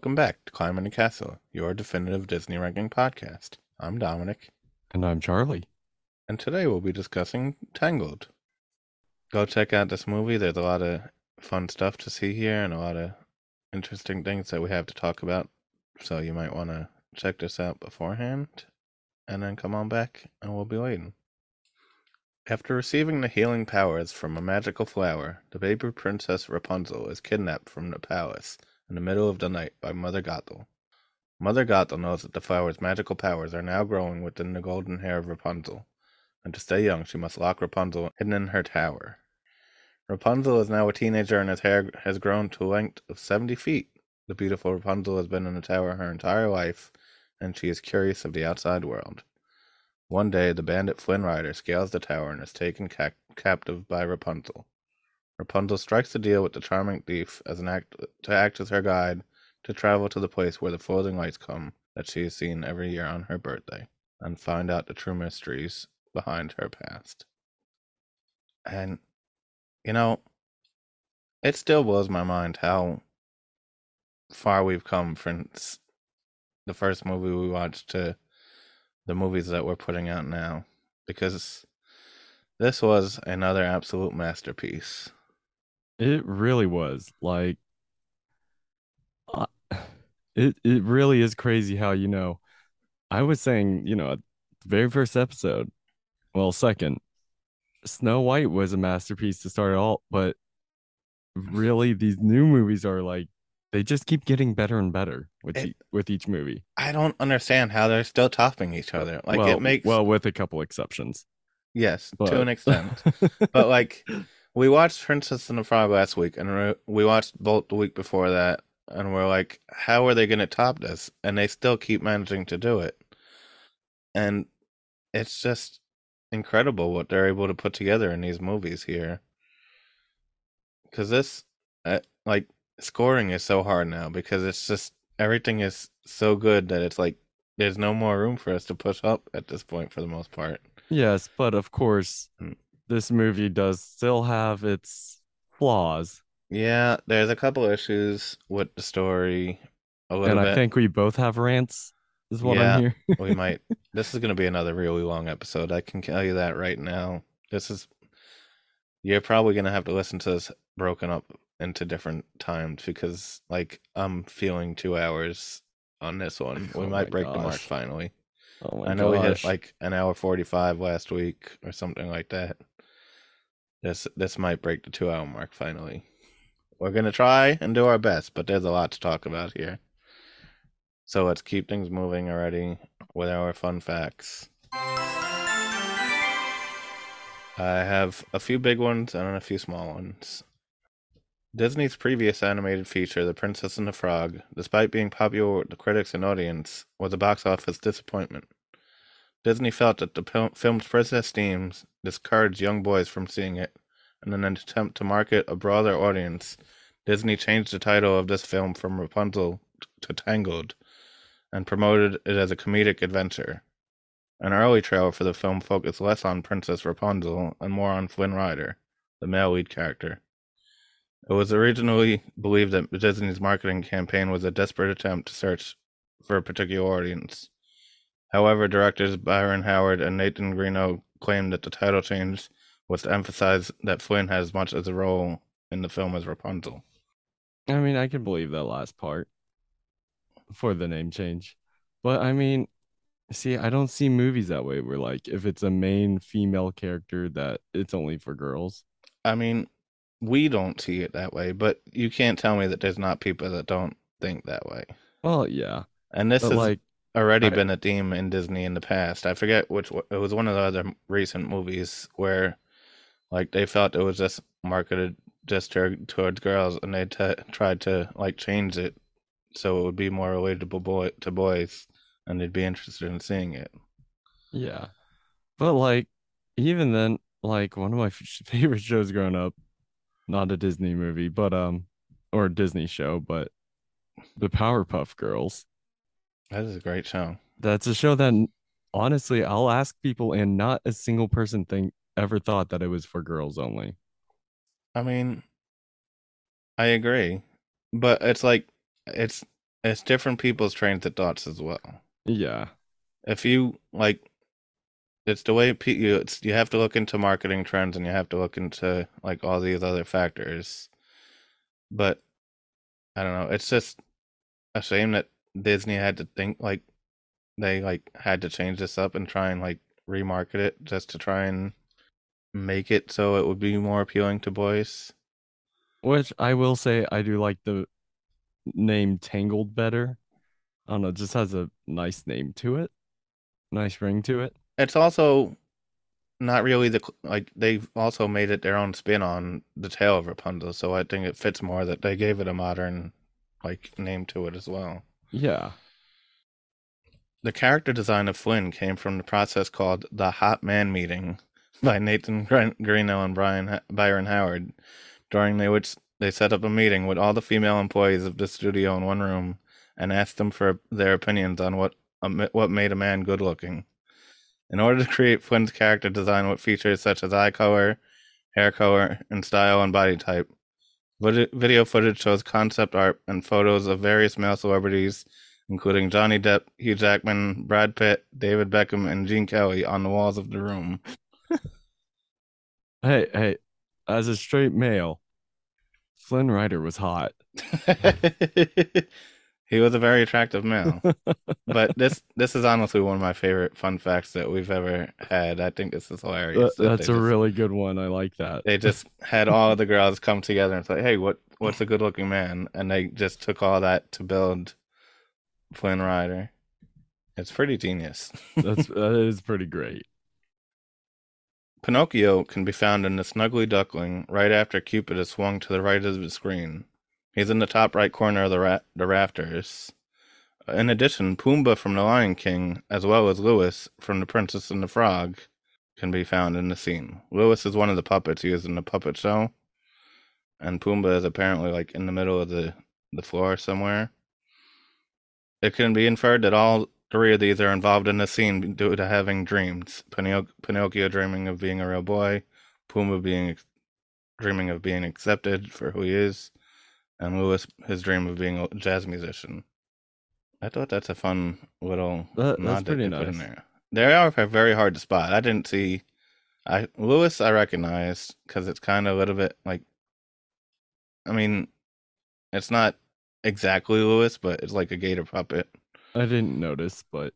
Welcome back to Climbing the Castle, your definitive Disney ranking podcast. I'm Dominic, And I'm Charlie. and today we'll be discussing Tangled. Go check out this movie. There's a lot of fun stuff to see here and a lot of interesting things that we have to talk about. So you might want to check this out beforehand and then come on back and we'll be waiting. After receiving the healing powers from a magical flower, the baby princess Rapunzel is kidnapped from the palace in the middle of the night by Mother Gothel. Mother Gothel knows that the flower's magical powers are now growing within the golden hair of Rapunzel, and to stay young, she must lock Rapunzel hidden in her tower. Rapunzel is now a teenager and his hair has grown to a length of 70 feet. The beautiful Rapunzel has been in the tower her entire life, and she is curious of the outside world. One day, the bandit Flynn Rider scales the tower and is taken ca- captive by Rapunzel. Rapunzel strikes a deal with the charming thief as an act to act as her guide to travel to the place where the floating lights come that she has seen every year on her birthday and find out the true mysteries behind her past. And you know, it still blows my mind how far we've come since the first movie we watched to the movies that we're putting out now because this was another absolute masterpiece. It really was like uh, it it really is crazy how you know I was saying, you know, the very first episode, well, second, Snow White was a masterpiece to start it all, but really these new movies are like they just keep getting better and better with It- e- with each movie. I don't understand how they're still topping each other. Like well, it makes well with a couple exceptions. yes, But to an extent. but like we watched Princess and the Frog last week and we- we watched Bolt the week before that and we're like how are they going to top this? And they still keep managing to do it. And it's just incredible what they're able to put together in these movies here. Cuz this uh, like scoring is so hard now because it's just everything is so good that it's like there's no more room for us to push up at this point for the most part. Yes, but of course, Mm. This movie does still have its flaws. Yeah, there's a couple issues with the story. A little And bit. I think we both have rants, is what Yeah. I'm hearing. we might. This is going to be another really long episode. I can tell you that right now. This is. You're probably going to have to listen to this broken up into different times because, like, I'm feeling two hours on this one. We Oh might break the mark finally. Oh my I know we hit like an hour 45 last week or something like that. This this might break the two hour mark finally. We're gonna try and do our best, but there's a lot to talk about here. So let's keep things moving already with our fun facts. I have a few big ones and a few small ones. Disney's previous animated feature, The Princess and the Frog, despite being popular with the critics and audience, was a box office disappointment. Disney felt that the film's princess themes discouraged young boys from seeing it, and in an attempt to market a broader audience, Disney changed the title of this film from Rapunzel to Tangled and promoted it as a comedic adventure. An early trailer for the film focused less on Princess Rapunzel and more on Flynn Rider, the male lead character. It was originally believed that Disney's marketing campaign was a desperate attempt to search for a particular audience. However, directors Byron Howard and Nathan Greno claimed that the title change was to emphasize that Flynn has as much as a role in the film as Rapunzel. I mean, I can believe that last part for the name change. But I mean, see, I don't see movies that way where like if it's a main female character that it's only for girls. I mean, we don't see it that way, but you can't tell me that there's not people that don't think that way. Well, yeah. And this But has like already I- been a theme in Disney in the past. I forget which one- it was one of the other recent movies where like they felt it was just marketed just towards girls and they t- tried to like change it so it would be more relatable boy to boys and they'd be interested in seeing it. Yeah. But like even then like one of my f- favorite shows growing up, not a Disney movie, but um or a Disney show, but the Powerpuff Girls. That is a great show. That's a show that honestly I'll ask people and not a single person think ever thought that it was for girls only. I mean, I agree, but it's like it's it's different people's trains of thoughts as well. Yeah. If you like, it's the way pe- you it's you have to look into marketing trends and you have to look into like all these other factors. But I don't know. It's just a shame that Disney had to think like they like had to change this up and try and like remarket it just to try and make it so it would be more appealing to boys. Which I will say I do like the name Tangled better. I don't know, it just has a nice name to it. Nice ring to it. It's also not really the like they've also made it their own spin on the tale of Rapunzel, so I think it fits more that they gave it a modern like name to it as well. Yeah. The character design of Flynn came from the process called the Hot Man Meeting by Nathan Greno and Brian Byron Howard, during which they set up a meeting with all the female employees of the studio in one room and asked them for their opinions on what what made a man good looking. In order to create Flynn's character design with features such as eye color, hair color, and style and body type, video footage shows concept art and photos of various male celebrities including Johnny Depp, Hugh Jackman, Brad Pitt, David Beckham, and Gene Kelly on the walls of the room. Hey, hey, as a straight male, Flynn Rider was hot. he was a very attractive male. but this this is honestly one of my favorite fun facts that we've ever had. I think this is hilarious. That- that that's a just- really good one. I like that. They just had all of the girls come together and say, "Hey, what what's a good looking man?" And they just took all that to build Flynn Rider. It's pretty genius. That's that is pretty great. Pinocchio can be found in the Snuggly Duckling right after Cupid is swung to the right of the screen. He's in the top right corner of the, ra- the rafters. Uh, in addition, Pumbaa from The Lion King, as well as Louis from The Princess and the Frog, can be found in the scene. Louis is one of the puppets used in the puppet show, and Pumbaa is apparently like in the middle of the, the floor somewhere. It can be inferred that all three of these are involved in the scene due to having dreams. Pinoc- Pinocchio dreaming of being a real boy, Pumbaa being dreaming of being accepted for who he is, and Louis his dream of being a jazz musician. I thought that's a fun little That- that's nod pretty they put in there. They are very hard to spot. I didn't see. I Louis I recognized because it's kind of a little bit like. I mean, it's not exactly Louis, but it's like a gator puppet. I didn't notice, but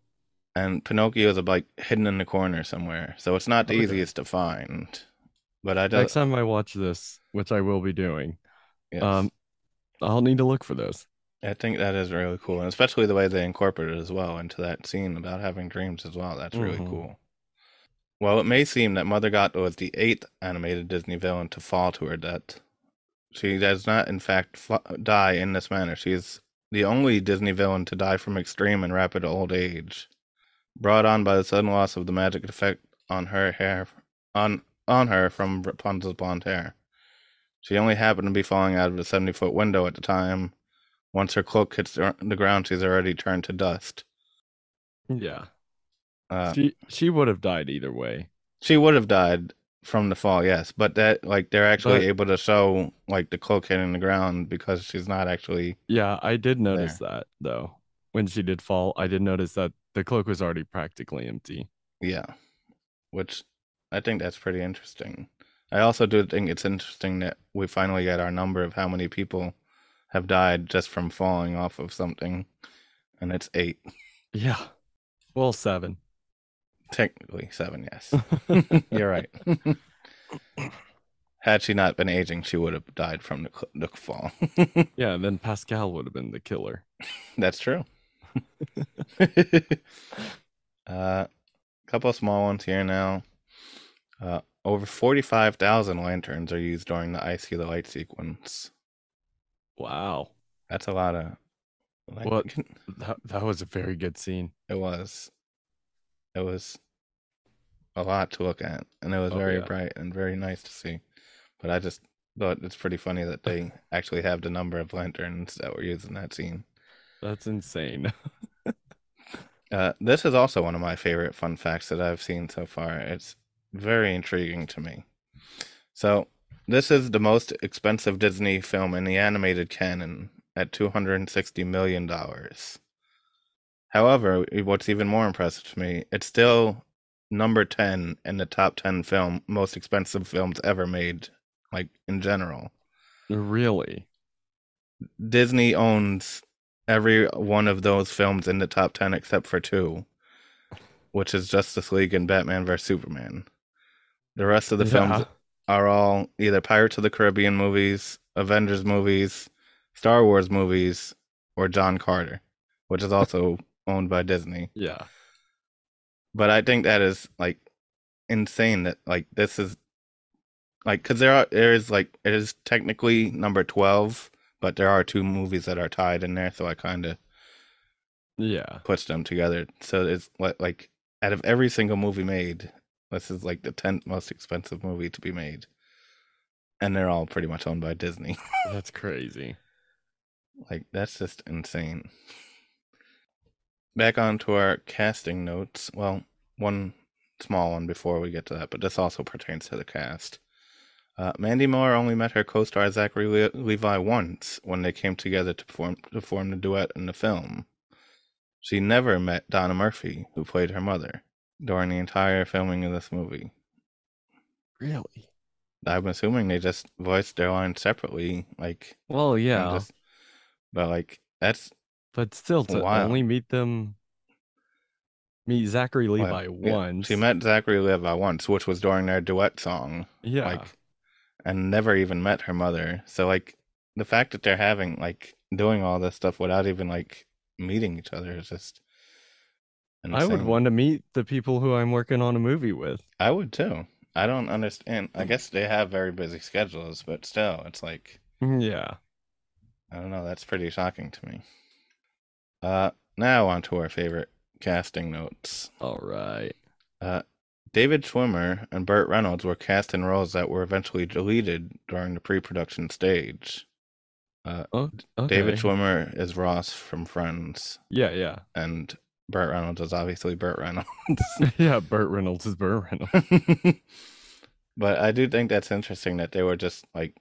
and Pinocchio is like hidden in the corner somewhere, so it's not the Okay. easiest to find. But I next don't. time I watch this, which I will be doing, Yes, um, I'll need to look for those. I think that is really cool, and especially the way they incorporate it as well into that scene about having dreams as well. That's really Mhm. cool. While it may seem that Mother Gothel was the eighth animated Disney villain to fall to her death, she does not, in fact, fa- die in this manner. She is the only Disney villain to die from extreme and rapid old age, brought on by the sudden loss of the magic effect on her hair on on her from Rapunzel's blonde hair. She only happened to be falling out of a seventy foot window at the time. Once her cloak hits the the ground, she's already turned to dust. Yeah, Uh, she she would have died either way. She would have died from the fall, yes, but that like they're actually But- able to show like the cloak hitting the ground because she's not actually Yeah, I did notice that though. When she did fall, I did notice that the cloak was already practically empty. yeah, which I think that's pretty interesting. I also do think it's interesting that we finally get our number of how many people have died just from falling off of something, and it's eight, Yeah. Well, seven. technically seven. Yes, you're right. Had she not been aging, she would have died from the, the fall. Yeah, and then Pascal would have been the killer. That's true. uh, a couple of small ones here now. Uh, over 45,000 lanterns are used during the I See the Light sequence. Wow. That's a lot of. Like, What? That that was a very good scene. It was. It was a lot to look at, and it was Oh, very yeah. bright and very nice to see. But I just thought it's pretty funny that they actually have the number of lanterns that were used in that scene. That's insane. Uh, this is also one of my favorite fun facts that I've seen so far. It's very intriguing to me. So, this is the most expensive Disney film in the animated canon. at $260 million. However, what's even more impressive to me, it's still number 10 in the top 10 film most expensive films ever made, like in general. Really? Disney owns every one of those films in the top 10 except for two, which is Justice League and Batman vs. Superman. The rest of the films Yeah. are all either Pirates of the Caribbean movies, Avengers movies, Star Wars movies, or John Carter, which is also owned by Disney. Yeah. But I think that is like insane that like this is like because there are there is like it is technically number 12 but there are two movies that are tied in there so i kind of Yeah. puts them together so it's like like out of every single movie made this is like the 10th most expensive movie to be made. And they're all pretty much owned by disney. That's crazy. like that's just insane. Back on to our casting notes. Well one small one before we get to that but this also pertains to the cast. Uh, mandy moore only met her co-star zachary Le- levi once when they came together to perform to form the duet in the film. She never met donna murphy who played her mother during the entire filming of this movie Really? i'm assuming they just voiced their lines separately like Well, yeah. just- but like that's But still, to Wow. only meet them, meet Zachary Well, Levi yeah, once. She met Zachary Levi once, which was during their duet song, yeah. like, and never even met her mother. So, like, the fact that they're having like doing all this stuff without even like meeting each other is just. I would want to meet the people who I'm working on a movie with. I would too. I don't understand. I guess they have very busy schedules, but still, it's like Yeah. I don't know. That's pretty shocking to me. Uh, now on to our favorite casting notes. All right. Uh, David Schwimmer and Burt Reynolds were cast in roles that were eventually deleted during the pre-production stage. Oh, okay. David Schwimmer is Ross from Friends, Yeah, yeah. and Burt Reynolds is obviously Burt Reynolds. yeah, Burt Reynolds is Burt Reynolds. but I do think that's interesting that they were just like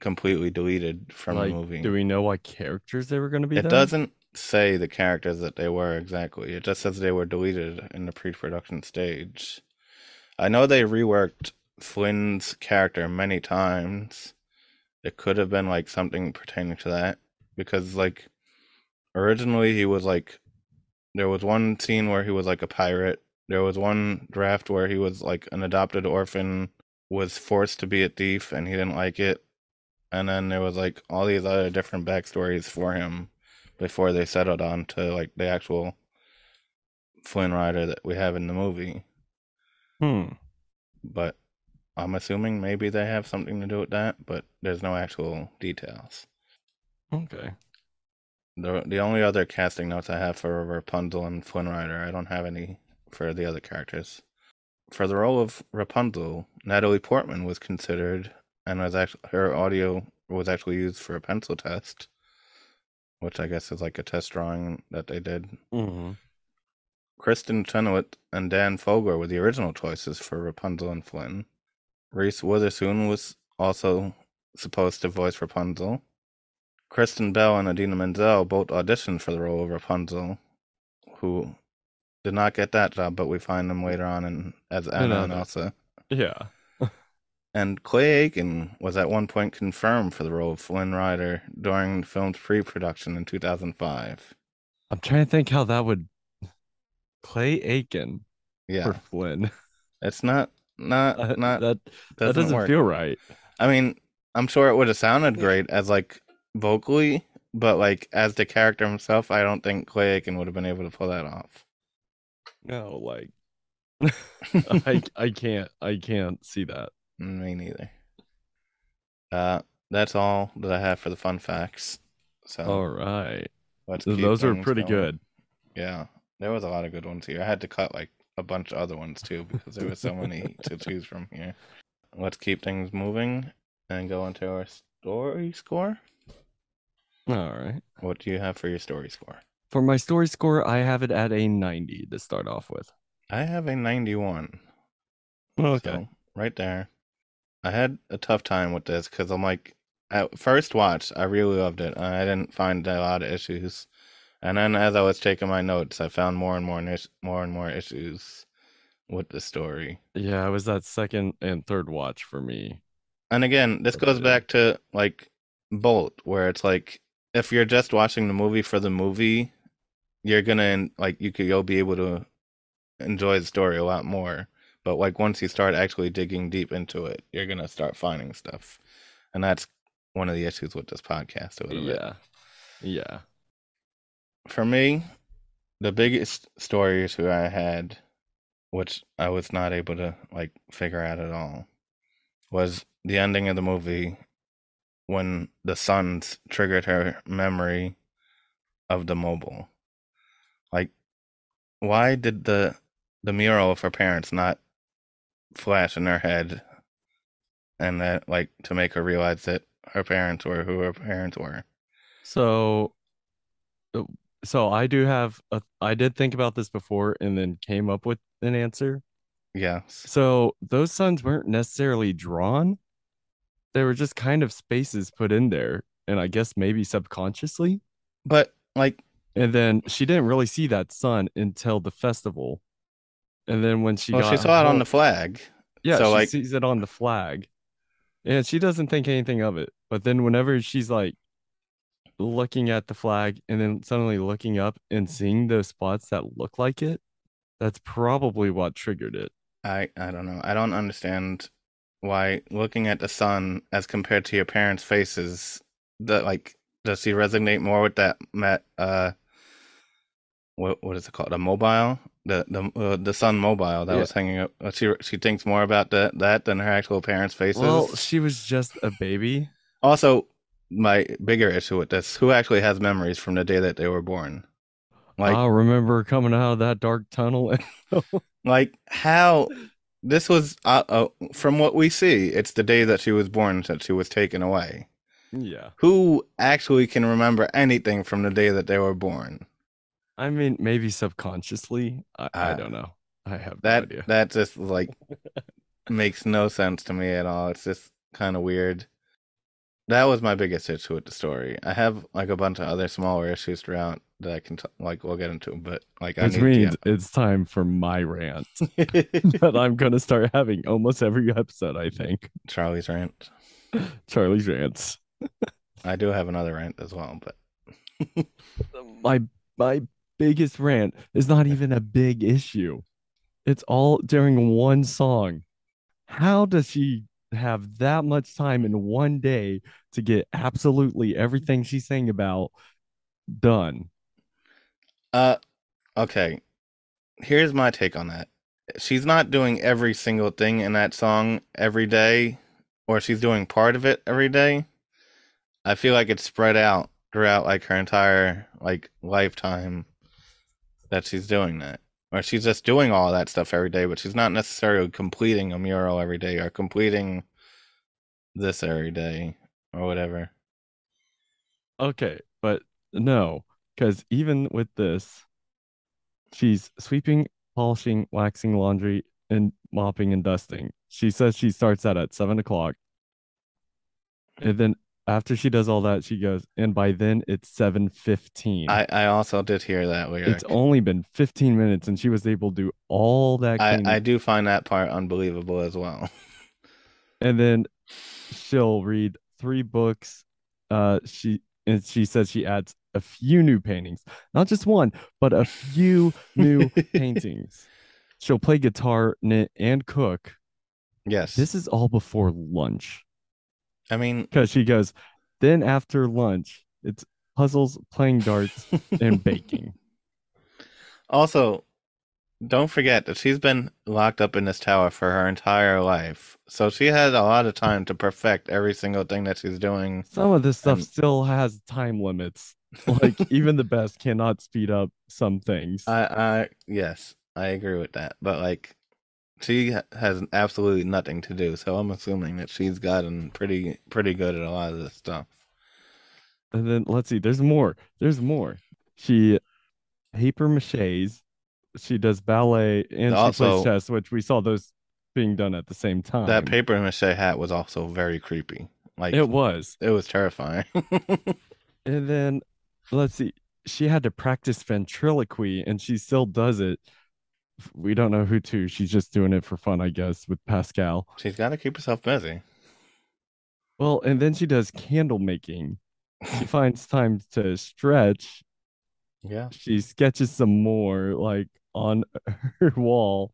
completely deleted from like, the movie. do we know what characters they were going to be? it doesn't say the characters that they were exactly. It just says they were deleted in the pre-production stage. I know they reworked Flynn's character many times. It could have been like something pertaining to that because like originally he was like there was one scene where he was like a pirate. There was one draft where he was like an adopted orphan was forced to be a thief and he didn't like it. And then there was like all these other different backstories for him before they settled on to like the actual Flynn Rider that we have in the movie. Hmm. But I'm assuming maybe they have something to do with that, but there's no actual details. Okay. The the only other casting notes I have for Rapunzel and Flynn Rider, I don't have any for the other characters. For the role of Rapunzel, Natalie Portman was considered, and was actually her audio was actually used for a pencil test, which I guess is like a test drawing that they did. hmm Kristin Chenoweth and Dan Fogler were the original choices for Rapunzel and Flynn. Reese Witherspoon was also supposed to voice Rapunzel. Kristen Bell and Idina Menzel both auditioned for the role of Rapunzel, who did not get that job, but we find them later on in, as Anna and other- Elsa. Yeah. And Clay Aiken was at one point confirmed for the role of Flynn Rider during the film's pre-production in 2005. I'm trying to think how that would. Clay Aiken Yeah, for Flynn. it's not not not that that doesn't, doesn't work. feel right. I mean, I'm sure it would have sounded great as like vocally, but like as the character himself, I don't think Clay Aiken would have been able to pull that off. No, like I I can't I can't see that. Me neither. Uh, that's all that I have for the fun facts. So All right. Those are pretty going. good. Yeah, there was a lot of good ones here. I had to cut like a bunch of other ones too because there was so many to choose from here. Let's keep things moving and go into our story score. All right. What do you have for your story score? For my story score, I have it at a 90 to start off with. I have a 91. Okay. So, right there. I had a tough time with this because I'm like, at first watch, I really loved it. I didn't find a lot of issues, and then as I was taking my notes, I found more and more more and more issues with the story. Yeah, it was that second and third watch for me. And again, this goes back to like Bolt, where it's like if you're just watching the movie for the movie, you're gonna like you could you'll be able to enjoy the story a lot more. But like once you start actually digging deep into it, you're gonna start finding stuff, and that's one of the issues with this podcast a little yeah. bit. Yeah. For me, the biggest story issue I had, which I was not able to like figure out at all, was the ending of the movie when the suns triggered her memory of the mobile. Like, why did the the mural of her parents not flash in her head, and that like to make her realize that her parents were who her parents were? So, uh, so I do have a. I did think about this before, and then came up with an answer. Yes. So those suns weren't necessarily drawn they were just kind of spaces put in there and i guess maybe subconsciously. But like and then she didn't really see that sun until the festival. And then when she well, she saw home, it on the flag. Yeah so she like sees it on the flag. And she doesn't think anything of it. But then whenever she's like looking at the flag and then suddenly looking up and seeing those spots that look like it that's probably what triggered it. I i don't know. I don't understand why looking at the sun as compared to your parents' faces, that like does he resonate more with that met uh what what is it called a mobile the the uh, the sun mobile that yeah. was hanging up she she thinks more about that that than her actual parents' faces. Well, she was just a baby. Also, my bigger issue with this: who actually has memories from the day that they were born? Like, I remember coming out of that dark tunnel. like how this was uh, uh, from what we see it's the day that she was born that she was taken away. Yeah. Who actually can remember anything from the day that they were born? I mean maybe subconsciously. I, uh, I don't know. I have that no that just like makes no sense to me at all. It's just kind of weird. That was my biggest issue with the story. I have like a bunch of other smaller issues throughout that I can t- like we'll get into, but like which means it's time for my rant that I'm gonna start having almost every episode. I think Charlie's rant. Charlie's rants. I do have another rant as well, but my my biggest rant is not even a big issue. It's all during one song. How does she have that much time in one day to get absolutely everything she's saying about done? Uh, okay. Here's my take on that. She's not doing every single thing in that song every day, or she's doing part of it every day. I feel like it's spread out throughout like her entire like lifetime that she's doing that. Or she's just doing all that stuff every day, but she's not necessarily completing a mural every day or completing this every day or whatever. Okay, but no, because even with this, she's sweeping, polishing, waxing laundry, and mopping and dusting. She says she starts that at seven o'clock. And then after she does all that, she goes, and by then it's seven fifteen. I, I also did hear that lyric. It's only been fifteen minutes, and she was able to do all that. I, I do find that part unbelievable as well. and then she'll read three books. Uh, she and she says she adds a few new paintings, not just one, but a few new paintings. She'll play guitar, knit, and cook. Yes. This is all before lunch. I mean, because she goes, then after lunch, it's puzzles, playing darts, and baking. Also, don't forget that she's been locked up in this tower for her entire life. So she has a lot of time to perfect every single thing that she's doing. Some of this stuff and... still has time limits. Like even the best cannot speed up some things. I I yes, I agree with that. But like she has absolutely nothing to do, so I'm assuming that she's gotten pretty pretty good at a lot of this stuff. And then let's see, there's more. There's more. She paper maches she does ballet and also, she plays chess, which we saw those being done at the same time. That paper mache hat was also very creepy. Like It was. it was terrifying. And then let's see. She had to practice ventriloquy and she still does it. We don't know who to. She's just doing it for fun, I guess, with Pascal. She's got to keep herself busy. Well, and then she does candle making. She finds time to stretch. Yeah. She sketches some more, like on her wall.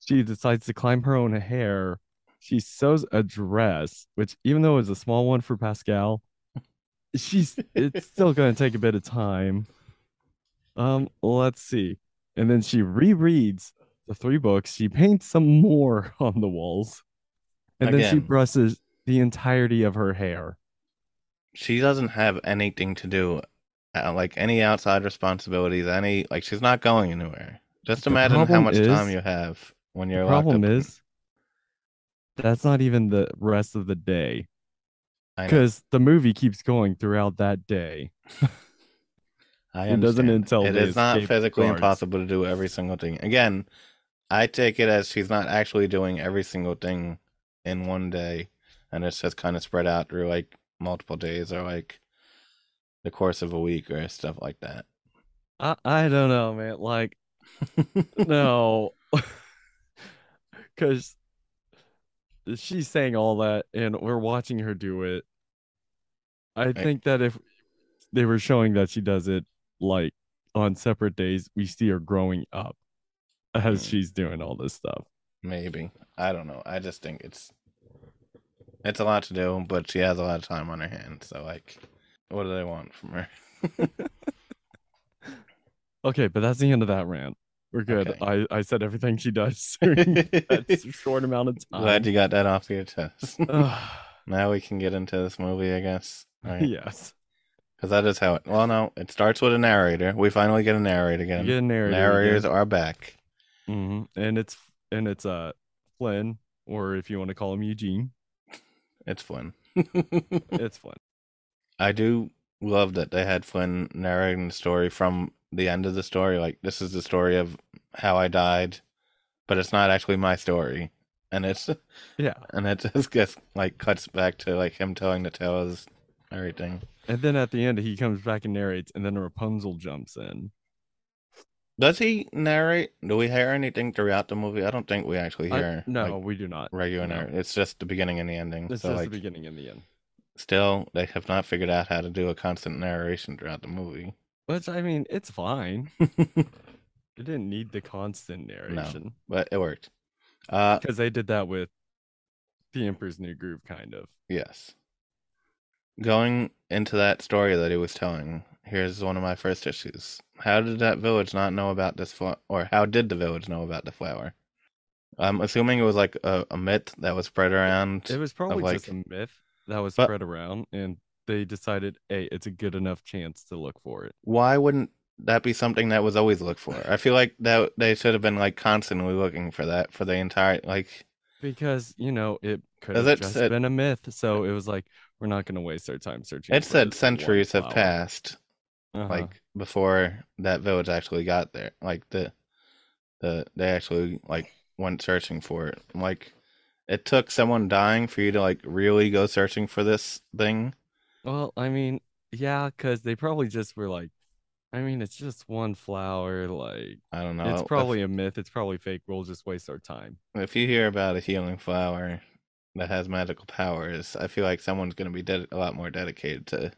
She decides to climb her own hair. She sews a dress, which, even though it's a small one for Pascal, she's it's still going to take a bit of time. Um, let's see. And then she rereads the three books. She paints some more on the walls. And then she brushes the entirety of her hair. She doesn't have anything to do, uh, like any outside responsibilities. Any like she's not going anywhere. Just The imagine how much is- time you have when you're locked problem in- is that's not even the rest of the day. Because the movie keeps going throughout that day. I It doesn't until it is not physically guards. impossible to do every single thing. Again, I take it as she's not actually doing every single thing in one day, and it's just kind of spread out through like multiple days or like the course of a week or stuff like that. I I don't know, man. Like no, because she's saying all that, and we're watching her do it. I think that if they were showing that she does it like on separate days, we see her growing up as Hmm. she's doing all this stuff. Maybe I don't know. I just think it's it's a lot to do, but she has a lot of time on her hands. So like, what do they want from her? Okay, but that's the end of that rant. We're good. Okay. I I said everything she does during that short amount of time. Glad you got that off your chest. Now we can get into this movie, I guess. Right? yes. Because that is how it. Well, no, it starts with a narrator. We finally get a narrator You again. get a narrator Narrators again. are back. Mhm. And it's and it's uh Flynn, or if you want to call him Eugene, It's Flynn. it's Flynn. I do love that they had Flynn narrating the story from the end of the story. Like, this is the story of how I died, but it's not actually my story. And it's Yeah. and it just gets like cuts back to like him telling the tales, everything. And then at the end he comes back and narrates, and then Rapunzel jumps in. Does he narrate? Do we hear anything throughout the movie? I don't think we actually I- hear. no, like, we do not. regular no. It's just the beginning and the ending. It's so just like, the beginning and the end. still, they have not figured out how to do a constant narration throughout the movie. Which I mean, it's fine. It didn't need the constant narration but it worked. Uh, because they did that with the Emperor's New Groove, kind of. yes. Going into that story that he was telling, here's one of my first issues. How did that village not know about this flower? Or how did the village know about the flower? I'm assuming it was like a, a myth that was spread around. It was probably like- just a myth that was But- spread around, and they decided, hey, it's a good enough chance to look for it. Why wouldn't that be something that was always looked for? I feel like that they should have been like constantly looking for that for the entire like Because, you know, it could have it just said- been a myth. So it was like, we're not going to waste our time searching. it said centuries have passed Uh-huh. like before that village actually got there like the the they actually like went searching for it like it took someone dying for you to like really go searching for this thing Well, I mean, yeah, because they probably just were like, I mean, it's just one flower. Like, i don't know it's If- probably a myth. It's probably fake. We'll just waste our time. if, you hear about a healing flower that has magical powers i feel like someone's going to be a lot more dedicated to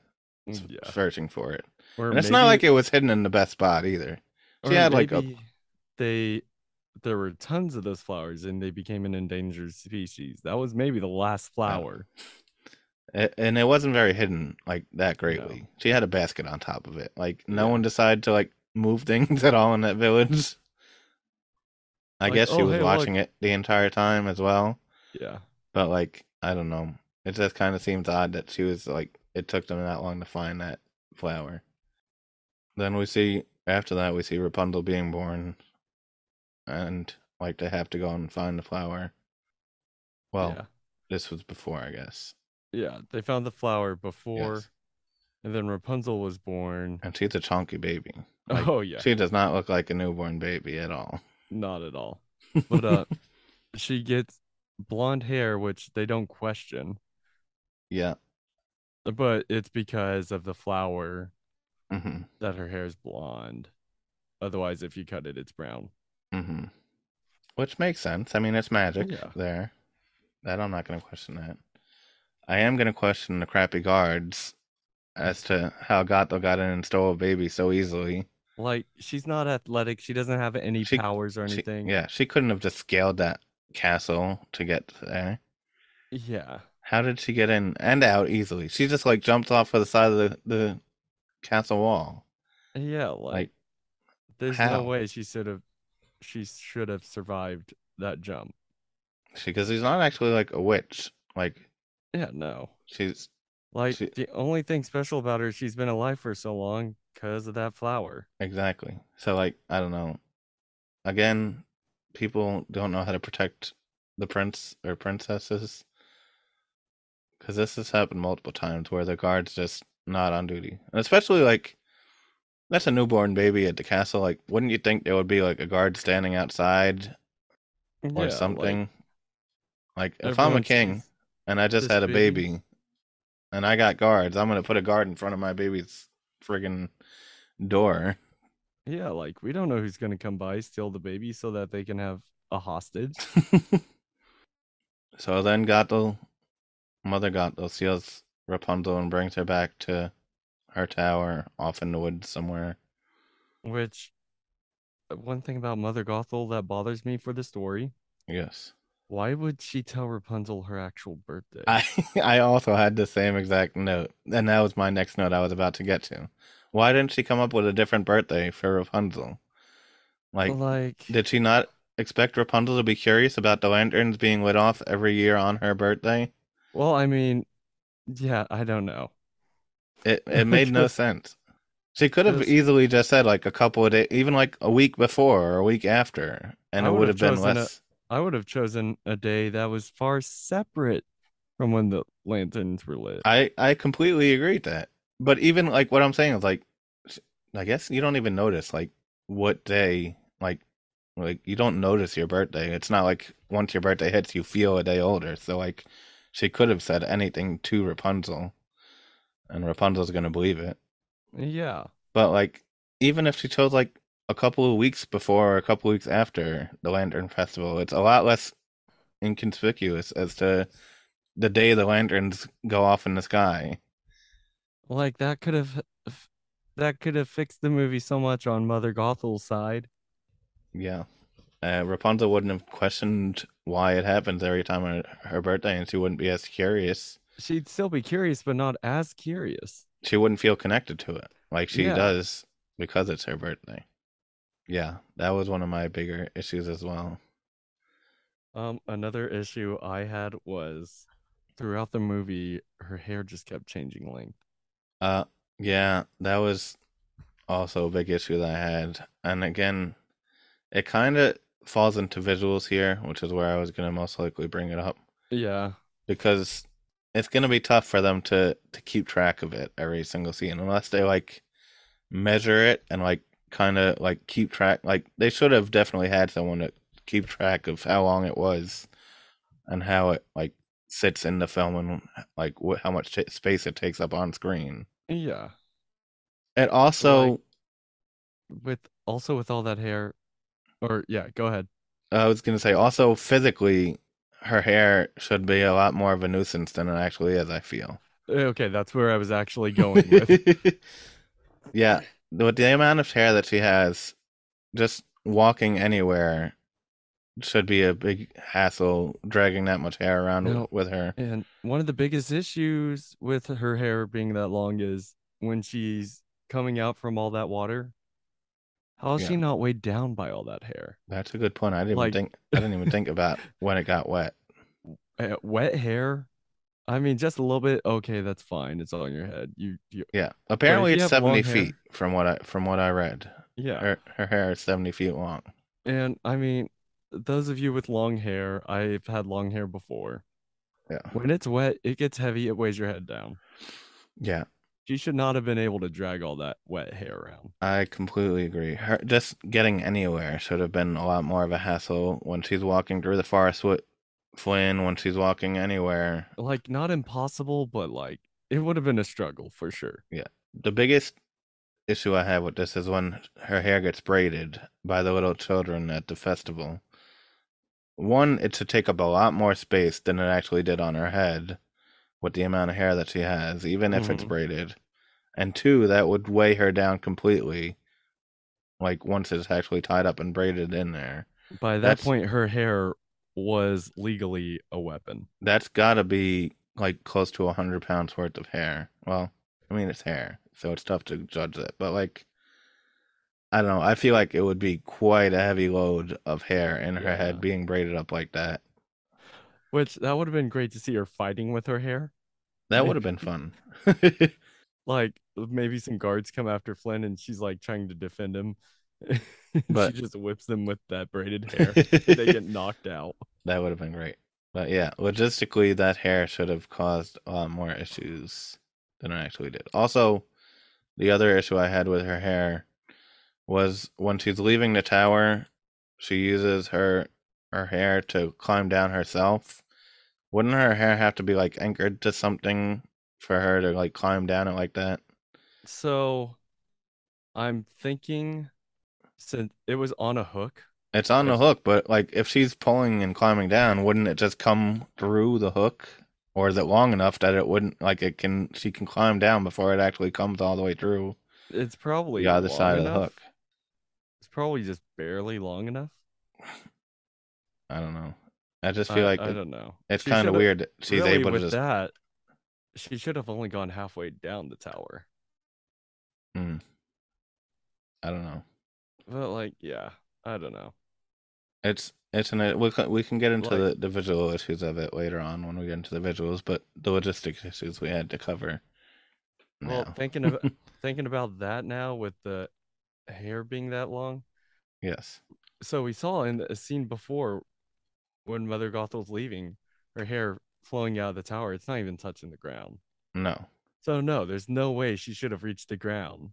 Mm, Yeah. searching for it Or and it's not like it was hidden in the best spot either she had, like, a- they there were tons of those flowers and they became an endangered species. That was maybe the last flower. And it wasn't very hidden like that greatly. She had a basket on top of it. Like no Yeah. one decided to like move things at all in that village. I Like, guess she "Oh, was hey, look." watching it the entire time as well. Yeah. But like I don't know. It just kind of seems odd that she was like it took them that long to find that flower. Then we see after that we see Rapunzel being born and like they have to go and find the flower. Well, yeah. this was before, I guess. Yeah. They found the flower before, Yes. and then Rapunzel was born. And she's a chunky baby. Like, oh yeah. She does not look like a newborn baby at all. Not at all. But uh she gets blonde hair, which they don't question. Yeah. but it's because of the flower hmm that her hair is blonde. Otherwise, if you cut it, it's brown. hmm Which makes sense. I mean, it's magic Yeah. there. That I'm not going to question that. I am going to question the crappy guards as to how Gothel got in and stole a baby so easily. Like she's not athletic. She doesn't have any She- powers or She- anything. yeah, she couldn't have just scaled that castle to get there. Yeah. How did she get in and out easily? She just like jumped off of the side of the, the castle wall. Yeah, like, Like, there's how? no way she should have she should have survived that jump. because she's not actually like a witch. Like Yeah, no. she's Like She- the only thing special about her is she's been alive for so long because of that flower. exactly. So like I don't know. Again, people don't know how to protect the prince or princesses. Because this has happened multiple times where the guards just not on duty, and especially like that's a newborn baby at the castle. Like, wouldn't you think there would be like a guard standing outside or like, something? Like, if I'm a king and I just this had a baby. baby and I got guards, I'm gonna put a guard in front of my baby's friggin' door. Yeah, like we don't know who's gonna come by, steal the baby so that they can have a hostage. so then Gothel, Mother Gothel, seals Rapunzel and brings her back to her tower off in the woods somewhere. Which uh, one thing about Mother Gothel that bothers me for the story, Yes. Why would she tell Rapunzel her actual birthday? I I also had the same exact note, and that was my next note I was about to get to. Why didn't she come up with a different birthday for Rapunzel? Like, like did she not expect Rapunzel to be curious about the lanterns being lit off every year on her birthday? well, I mean, yeah, I don't know. It it made no sense. She could have easily just said like a couple of days, even like a week before or a week after, and I it would have been less. I would have chosen a day that was far separate from when the lanterns were lit. I I completely agree with that. But even like what I'm saying is like, I guess you don't even notice like what day like like you don't notice your birthday. It's not like once your birthday hits, you feel a day older. So like, she could have said anything to Rapunzel, and Rapunzel's gonna believe it. yeah, But like, even if she chose like a couple of weeks before or a couple of weeks after the Lantern Festival, it's a lot less inconspicuous as to the day the lanterns go off in the sky. like that could have that could have fixed the movie so much on Mother Gothel's side. Yeah. Uh, Rapunzel wouldn't have questioned why it happens every time her, her birthday, and she wouldn't be as curious. She'd still be curious, but not as curious. She wouldn't feel connected to it like she Yeah. does because it's her birthday. Yeah, that was one of my bigger issues as well. Um, another issue I had was throughout the movie, her hair just kept changing length. Uh, yeah, that was also a big issue that I had. And again, it kind of falls into visuals here, which is where I was going to most likely bring it up Yeah, because it's going to be tough for them to to keep track of it every single scene unless they like measure it and like kind of like keep track. Like they should have definitely had someone to keep track of how long it was and how it like sits in the film and like how much t- space it takes up on screen. yeah. And also, Like- With also with all that hair, or yeah, go ahead. I was gonna say, also physically, her hair should be a lot more of a nuisance than it actually is. I feel. Eh, Okay, that's where I was actually going with. yeah, with the amount of hair that she has, just walking anywhere should be a big hassle. Dragging that much hair around No. with her. And one of the biggest issues with her hair being that long is when she's coming out from all that water. How is she not weighed down by all that hair? That's a good point. I didn't Like- even think. I didn't even think about when it got wet. Eh, wet hair? I mean, just a little bit. Okay, that's fine. It's on your head. You, you Yeah, apparently it's seventy long hair- feet from what I from what I read. yeah. Her her hair is seventy feet long. And I mean, those of you with long hair, I've had long hair before. Yeah. When it's wet, it gets heavy. It weighs your head down. Yeah, She should not have been able to drag all that wet hair around. I completely agree. Her just getting anywhere should have been a lot more of a hassle when she's walking through the forest with Flynn when she's walking anywhere. Like not impossible, but like it would have been a struggle for sure. Yeah. The biggest issue I have with this is when her hair gets braided by the little children at the festival. One, it should take up a lot more space than it actually did on her head with the amount of hair that she has, even if it's Mhm. braided. And two, that would weigh her down completely. Like once it's actually tied up and braided in there. By that That's- point, her hair was legally a weapon. That's gotta be like close to a hundred pounds worth of hair. Well, I mean it's hair, so it's tough to judge it. But like I don't know, I feel like it would be quite a heavy load of hair in her Yeah. head being braided up like that. Which that would have been great to see her fighting with her hair. That would have been fun. Like maybe some guards come after Flynn and she's like trying to defend him. But- she just whips them with that braided hair. they get knocked out. That would have been great. But yeah, logistically, that hair should have caused a lot more issues than it actually did. Also, the other issue I had with her hair was when she's leaving the tower, she uses her her hair to climb down herself. Wouldn't her hair have to be like anchored to something for her to like climb down it like that? So I'm thinking since it was on a hook. It's on the hook, but like if she's pulling and climbing down, wouldn't it just come through the hook? Or is it long enough that it wouldn't like it can she can climb down before it actually comes all the way through It's probably the other side of the hook? It's probably just barely long enough. I don't know. I just I, feel like I it- don't know. it's kind of weird that she's really, able to just that. She should have only gone halfway down the tower. Hmm. I don't know. But like, yeah, I don't know. It's it's an we can we can get into Like- the, the visual issues of it later on when we get into the visuals, but the logistics issues we had to cover. Well, now. thinking of thinking about that now with the hair being that long. yes. So we saw in a scene before when Mother Gothel's leaving, her hair flowing out of the tower. It's not even touching the ground. No. So no, there's no way she should have reached the ground.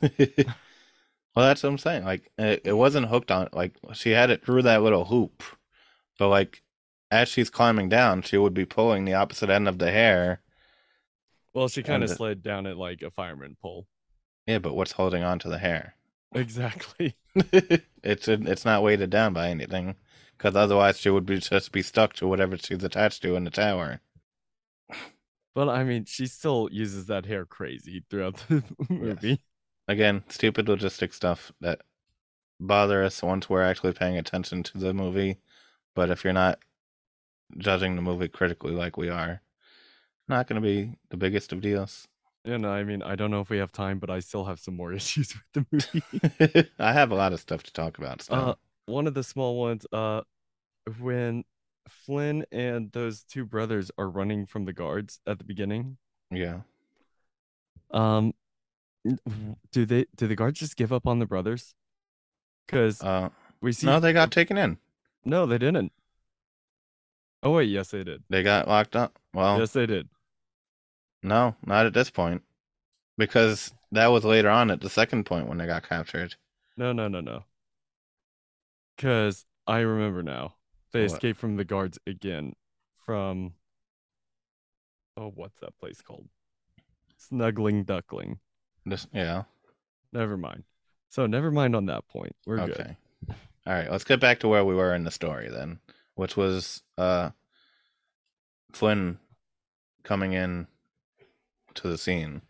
well, that's what I'm saying. Like, it, it wasn't hooked on. Like, she had it through that little hoop, but like, as she's climbing down, she would be pulling the opposite end of the hair. Well, she kind of slid down it like a fireman pole. Yeah, but what's holding on to the hair? Exactly. it's it's not weighted down by anything, because otherwise she would be just be stuck to whatever she's attached to in the tower. But I mean, she still uses that hair crazy throughout the movie. Again, stupid logistic stuff that bother us once we're actually paying attention to the movie. But if you're not judging the movie critically like we are, not going to be the biggest of deals. And I mean, I don't know if we have time, but I still have some more issues with the movie. I have a lot of stuff to talk about. Still. Uh, one of the small ones, uh, when Flynn and those two brothers are running from the guards at the beginning, yeah, um, do they do the guards just give up on the brothers? Because uh, we see no, they got taken in. no, they didn't. Oh wait, yes they did. They got locked up. Well, Yes they did. no, not at this point, because that was later on at the second point when they got captured. No, no, no, no. Because I remember now. They What? escaped from the guards again from oh, what's that place called? Snuggling Duckling. This, yeah. Never mind. So never mind on that point. We're good. Okay. All right, let's get back to where we were in the story then, which was uh Flynn coming in to the scene.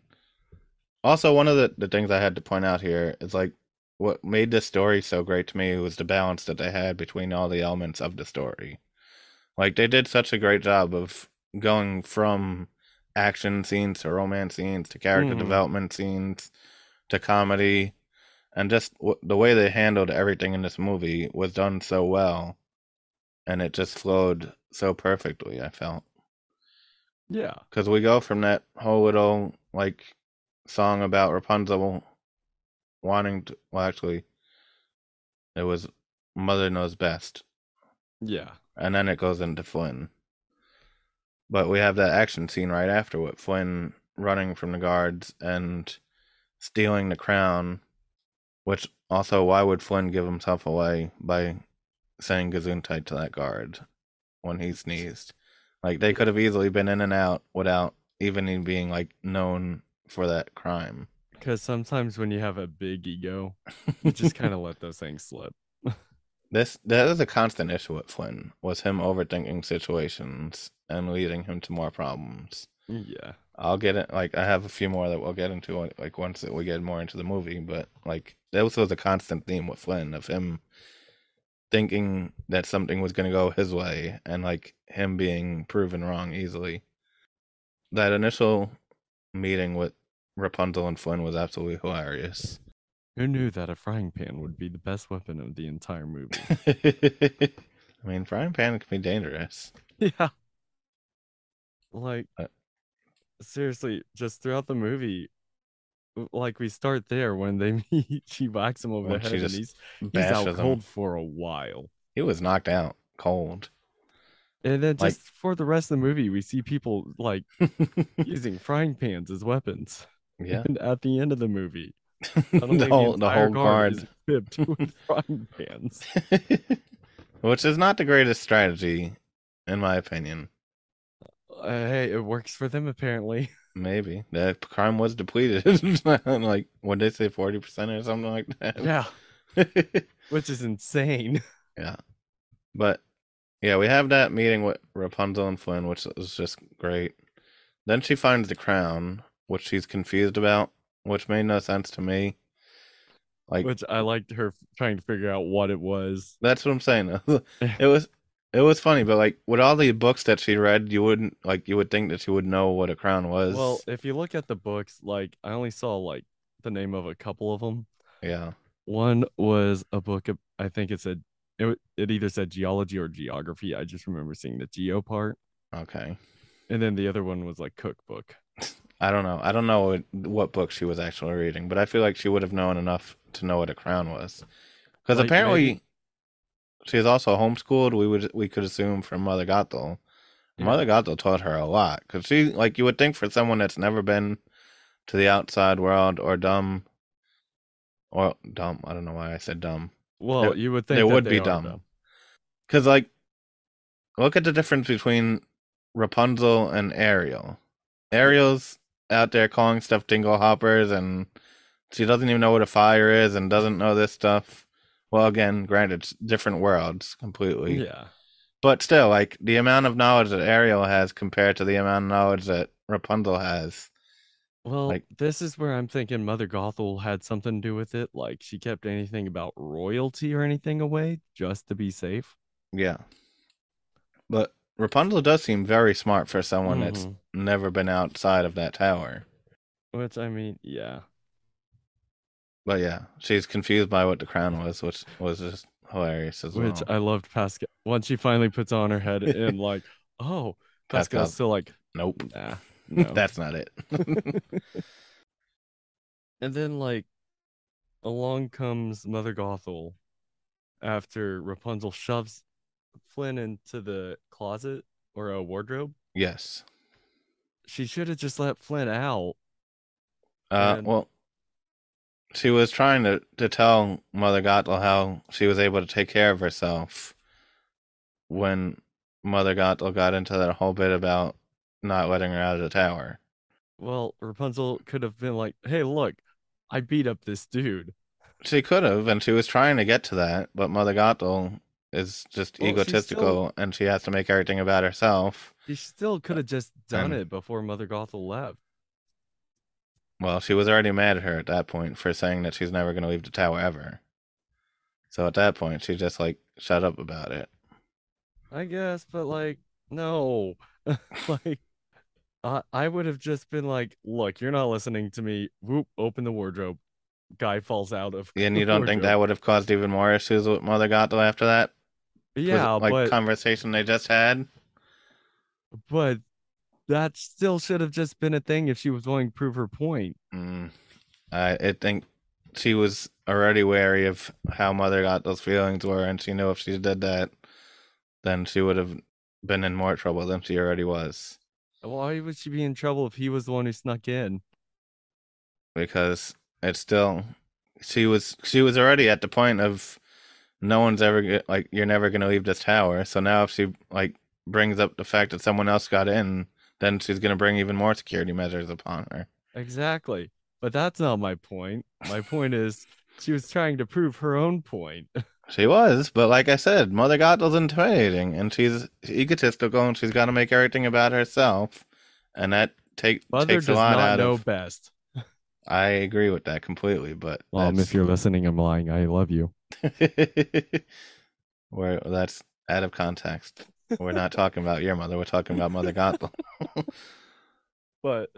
Also, one of the, the things I had to point out here is like what made this story so great to me was the balance that they had between all the elements of the story. Like they did such a great job of going from action scenes to romance scenes to character Mhm. development scenes to comedy and just w- the way they handled everything in this movie was done so well and it just flowed so perfectly i felt Yeah. because we go from that whole little like song about rapunzel wanting to well actually it was mother knows best Yeah. and then it goes into flynn but we have that action scene right after with flynn running from the guards and stealing the crown which also why would flynn give himself away by saying gesundheit to that guard when he sneezed. Like they could have easily been in and out without even being like known for that crime. Because sometimes when you have a big ego, you just kind of let those things slip. This that is a constant issue with Flynn was him overthinking situations and leading him to more problems. Yeah. I'll get it. Like I have a few more that we'll get into. Like once we get more into the movie, but like that was a constant theme with Flynn of him thinking that something was going to go his way and like him being proven wrong easily. That initial meeting with Rapunzel and Flynn was absolutely hilarious. Who knew that a frying pan would be the best weapon of the entire movie? I mean, frying pan can be dangerous. yeah. Like, Uh, seriously, just throughout the movie, like we start there when they meet, she whacks him over the head and he's, he's out him. cold for a while. He was knocked out cold. And then Like- just for the rest of the movie, we see people like using frying pans as weapons. yeah. And at the end of the movie, the whole the whole guard is with frying pans. Which is not the greatest strategy, in my opinion. Uh, hey, it works for them apparently. Maybe the crime was depleted. like what they say, forty percent or something like that. Yeah, which is insane. yeah. But yeah, we have that meeting with Rapunzel and Flynn, which is just great. Then she finds the crown, which she's confused about, which made no sense to me. Like Which I liked her trying to figure out what it was. That's what I'm saying. it was it was funny, but like with all the books that she read, you wouldn't like you would think that she would know what a crown was. Well, if you look at the books, like I only saw like the name of a couple of them. yeah. One was a book. Of, I think it said it. It either said geology or geography. I just remember seeing the geo part, Okay. and then the other one was like cookbook. I don't know. I don't know what, what book she was actually reading, but I feel like she would have known enough to know what a crown was. Because Like, apparently maybe- she is also homeschooled. We would we could assume from Mother Gothel. Yeah. Mother Gothel taught her a lot because she like you would think for someone that's never been to the outside world or dumb or dumb. I don't know why I said dumb. Well, you would think they would they be dumb. Because, like, look at the difference between Rapunzel and Ariel. Ariel's out there calling stuff dingle hoppers, and she doesn't even know what a fire is and doesn't know this stuff. Well, again, granted, it's different worlds completely. Yeah. But still, like, the amount of knowledge that Ariel has compared to the amount of knowledge that Rapunzel has. Well, Like- this is where I'm thinking Mother Gothel had something to do with it. Like she kept anything about royalty or anything away just to be safe. Yeah. But Rapunzel does seem very smart for someone that's Mhm. never been outside of that tower. Which I mean, yeah. But yeah, she's confused by what the crown was, which was just hilarious as well. Which. I loved Pascal. Once she finally puts on her head and like, oh, Pascal. Pascal's still like, nope, nah, no. that's not it. and then like, along comes Mother Gothel after Rapunzel shoves Flynn into the closet or a wardrobe. yes. She should have just let Flynn out. Uh, And- well, she was trying to, to tell Mother Gothel how she was able to take care of herself when Mother Gothel got into that whole bit about not letting her out of the tower. Well, Rapunzel could have been like, "Hey, look, I beat up this dude." She could have, and she was trying to get to that, but Mother Gothel is just Well, egotistical, and she has to make everything about herself. She still could have just done and- it before Mother Gothel left. Well, she was already mad at her at that point for saying that she's never going to leave the tower ever. So at that point, she just like shut up about it. I guess, but like, no, like, I I would have just been like, "Look, you're not listening to me." Whoop, open the wardrobe. Guy falls out of. And you don't think that would have caused even more issues with Mother Gothel after that? Was it, Yeah, like but conversation they just had. but that still should have just been a thing if she was willing to prove her point. Mm, I, I think she was already wary of how Mother Gothel's feelings were, and she knew if she did that, then she would have been in more trouble than she already was. Why would she be in trouble if he was the one who snuck in? because it's still she was she was already at the point of no one's ever like you're never gonna leave this tower. So now if she like brings up the fact that someone else got in, then she's gonna bring even more security measures upon her. Exactly. But that's not my point. My point is she was trying to prove her own point. She was, but like I said, Mother Gothel's intimidating, and she's egotistical, and she's got to make everything about herself, and that take Mother takes a lot not out know of. best. I agree with that completely, but Mom, that's if you're listening, I'm lying. I love you. where that's out of context. We're not talking about your mother. We're talking about Mother Gothel. But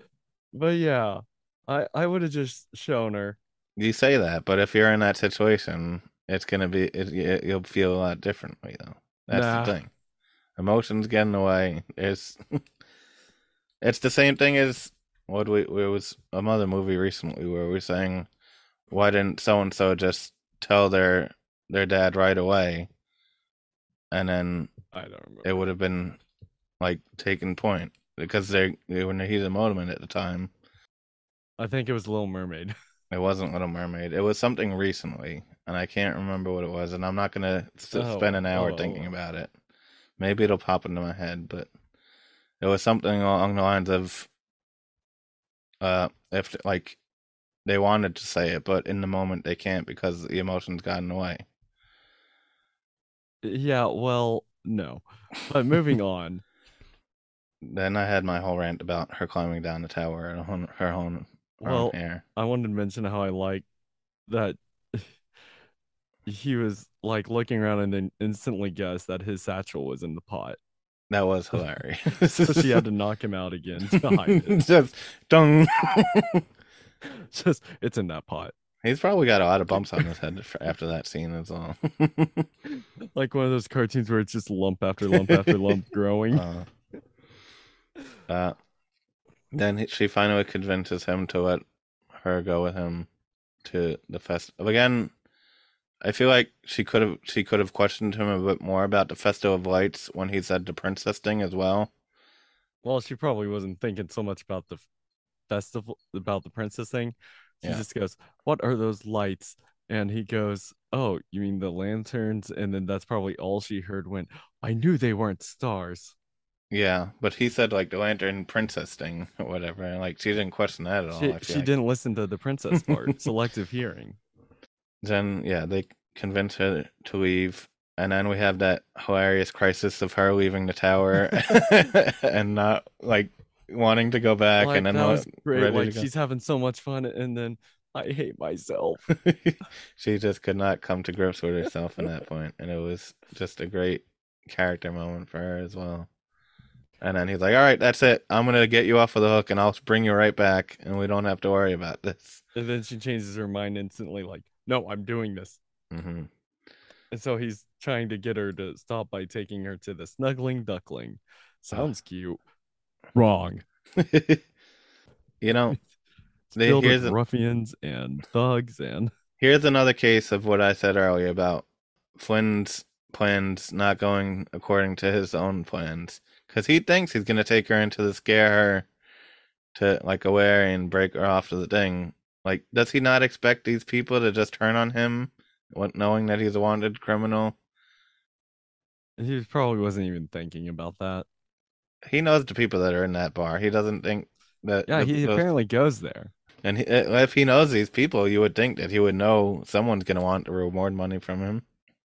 but yeah. I I would have just shown her. you say that, but if you're in that situation, it's gonna be it, it, you'll feel a lot differently though. That's Nah. the thing. Emotions get in the way. It's it's the same thing as what we there was another movie recently where we were saying why didn't so and so just tell their their dad right away and then I don't remember. it would have been like taken point because they they were heat moment at the time. I think it was Little Mermaid. It wasn't Little Mermaid. It was something recently, and I can't remember what it was. And I'm not gonna s- Oh, spend an hour oh. thinking about it. Maybe it'll pop into my head, but it was something along the lines of, uh, if like they wanted to say it, but in the moment they can't because the emotions got in the way. yeah, well, no. But moving on. Then I had my whole rant about her climbing down the tower and her own, her own, own Well, hair. I wanted to mention how I like that he was like looking around and then instantly guessed that his satchel was in the pot. That was hilarious. so she had to knock him out again to hide it. Just dung. Just it's in that pot. He's probably got a lot of bumps on his head after that scene as well. Like one of those cartoons where it's just lump after lump after lump growing. uh, uh, then he- she finally convinces him to let her go with him to the festival. Again, I feel like she could have she could have questioned him a bit more about the festival of lights when he said the princess thing as well. Well, she probably wasn't thinking so much about the festival, about the princess thing. She Yeah. just goes, "What are those lights?" And he goes, "Oh, you mean the lanterns?" And then that's probably all she heard. When I knew they weren't stars. Yeah, but he said like the lantern princess thing or whatever. and, Like she didn't question that at all. She, she like. didn't listen to the princess part. Selective hearing. Then yeah, they convince her to leave, and then we have that hilarious crisis of her leaving the tower and not like wanting to go back, like, and then that was great. ready Like to go. she's having so much fun, and then I hate myself. she just could not come to grips with herself in that point, and it was just a great character moment for her as well. And then he's like, "All right, that's it. I'm gonna get you off of the hook, and I'll bring you right back, and we don't have to worry about this." And then she changes her mind instantly. Like, no, I'm doing this. Mm-hmm. And so he's trying to get her to stop by taking her to the snuggling duckling. Sounds cute. Wrong. you know, It's They- filled here's with a- ruffians and thugs and Here's another case of what I said earlier about Flynn's plans not going according to his own plans. Because he thinks he's going to take her into the scare her to, like, away and break her off to the thing. Like, does he not expect these people to just turn on him, what, knowing that he's a wanted criminal? he probably wasn't even thinking about that. He knows the people that are in that bar. He doesn't think that. Yeah, he those- apparently goes there. And he, if he knows these people, you would think that he would know someone's going to want to reward money from him.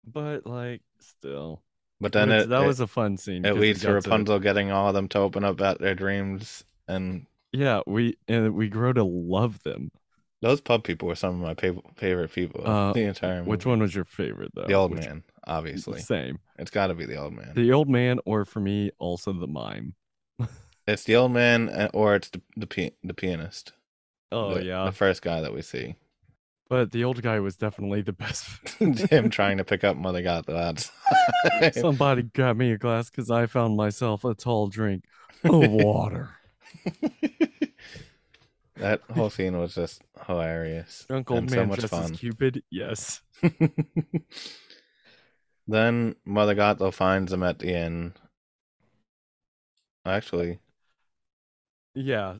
But like still. But then it, that it- was a fun scene. It leads to Rapunzel getting all of them to open up about their dreams, and Yeah, we and we grow to love them. those pub people were some of my favorite people Uh, the entire movie. Which one was your favorite though? The old Which- man, obviously. Same. It's got to be the old man. The old man, or for me, also the mime. It's the old man, uh, or it's the the, pi- the pianist. Oh the, yeah. the first guy that we see. But the old guy was definitely the best. Him trying to pick up Mother Gothel. Somebody got me a glass because I found myself a tall drink of water. that whole scene was just hilarious. Drunk old and so man much dressed as fun. Cupid. Yes. Then Mother Gothel finds him at the inn. Actually, Yeah.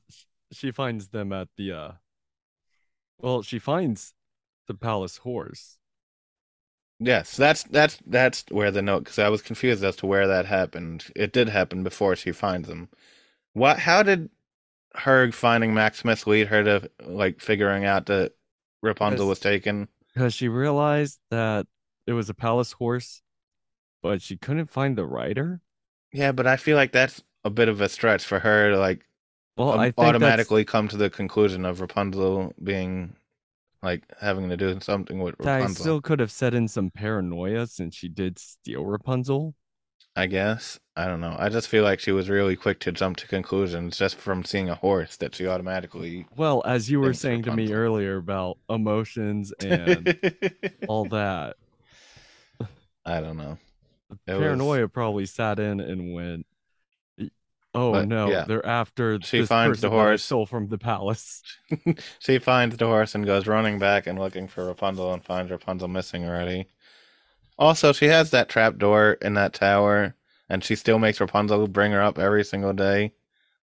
She finds them at the uh well, she finds the palace horse. Yes, that's that's that's where the note because I was confused as to where that happened. It did happen before she finds him. What? How did her finding Maximus lead her to like figuring out that Rapunzel was taken? because she realized that it was a palace horse, but she couldn't find the rider. Yeah, but I feel like that's a bit of a stretch for her to like Well, um, I automatically come to the conclusion of Rapunzel being like having to do something with I Rapunzel. still could have set in some paranoia since she did steal Rapunzel. I guess. I don't know. I just feel like she was really quick to jump to conclusions just from seeing a horse that she automatically. Well, as you were saying to me earlier about emotions and all that, I don't know. It was- paranoia probably sat in and went, "Oh But, no, yeah. they're after She finds the person that I horse. stole from the palace." she finds the horse and goes running back and looking for Rapunzel and finds Rapunzel missing already. Also, she has that trap door in that tower, and she still makes Rapunzel bring her up every single day.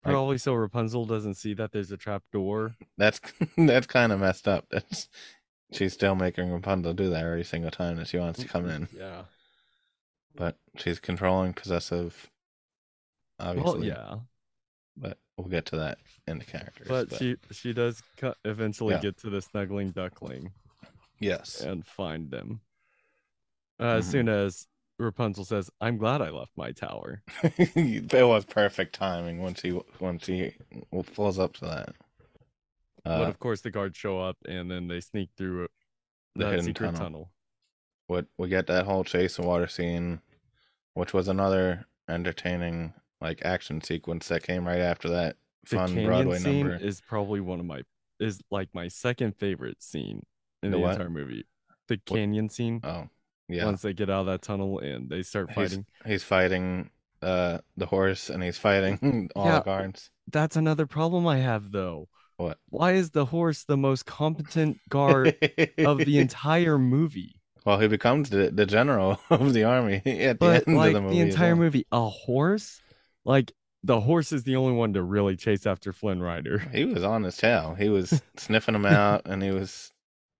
Like- Probably so Rapunzel doesn't see that there's a trap door. That's that's kind of messed up. That's she's still making Rapunzel do that every single time that she wants to come in. Yeah. But she's controlling, possessive. Obviously, Well, yeah, But we'll get to that in the characters. but she she does eventually Yeah. get to the snuggling duckling yes, and find them. Uh, As Mhm. soon as Rapunzel says, "I'm glad I left my tower." it was perfect timing when she when she pulls up to that. But Uh, of course, the guards show up and then they sneak through The hidden secret tunnel. tunnel. what we get that whole chase and water scene, which was another entertaining like action sequence that came right after that The fun canyon Broadway scene number. is probably one of my is like my second favorite scene in The the, entire movie. The canyon scene. Oh, yeah. Once they get out of that tunnel and they start He's- fighting. He's fighting uh the horse and he's fighting all Yeah. the guards. That's another problem I have though. What? Why is the horse the most competent guard of the entire movie? well, he becomes the, the general of the army at But the end like of the the, movie. as entire well. movie, a horse? Like the horse is the only one to really chase after Flynn Rider. He was on his tail. He was sniffing him out, and he was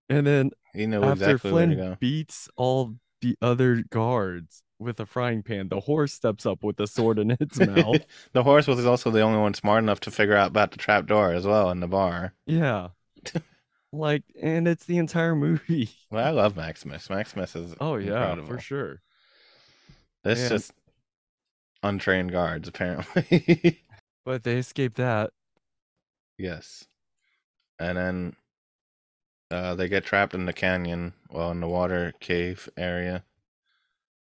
And then he knew after exactly Flynn go. beats all the other guards with a frying pan, the horse steps up with a sword in its mouth. the horse was also the only one smart enough to figure out about the trap door as well in the bar. Yeah. like, and it's the entire movie. Well, I love Maximus. Maximus is Oh yeah, incredible. for sure. It's And- just untrained guards, apparently. But they escaped that. yes, and then uh, they get trapped in the canyon, well, in the water cave area.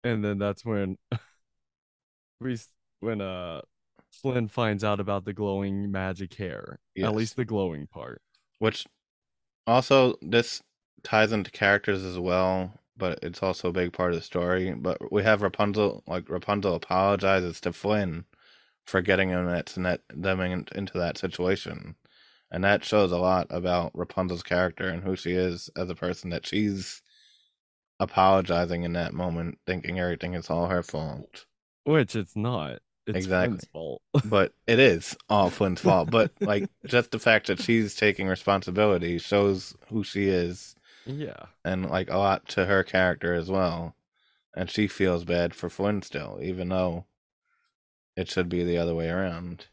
And then that's when we when uh Flynn finds out about the glowing magic hair. Yes. At least the glowing part. Which also this ties into characters as well, but it's also a big part of the story. But we have Rapunzel, like Rapunzel apologizes to Flynn for getting him that, that them into that situation, and that shows a lot about Rapunzel's character and who she is as a person. That she's apologizing in that moment, thinking everything is all her fault. Which it's not. It's Exactly. Flynn's fault. But it is all Flynn's fault. But like just the fact that she's taking responsibility shows who she is yeah. and like a lot to her character as well. And she feels bad for Flynn still, even though it should be the other way around.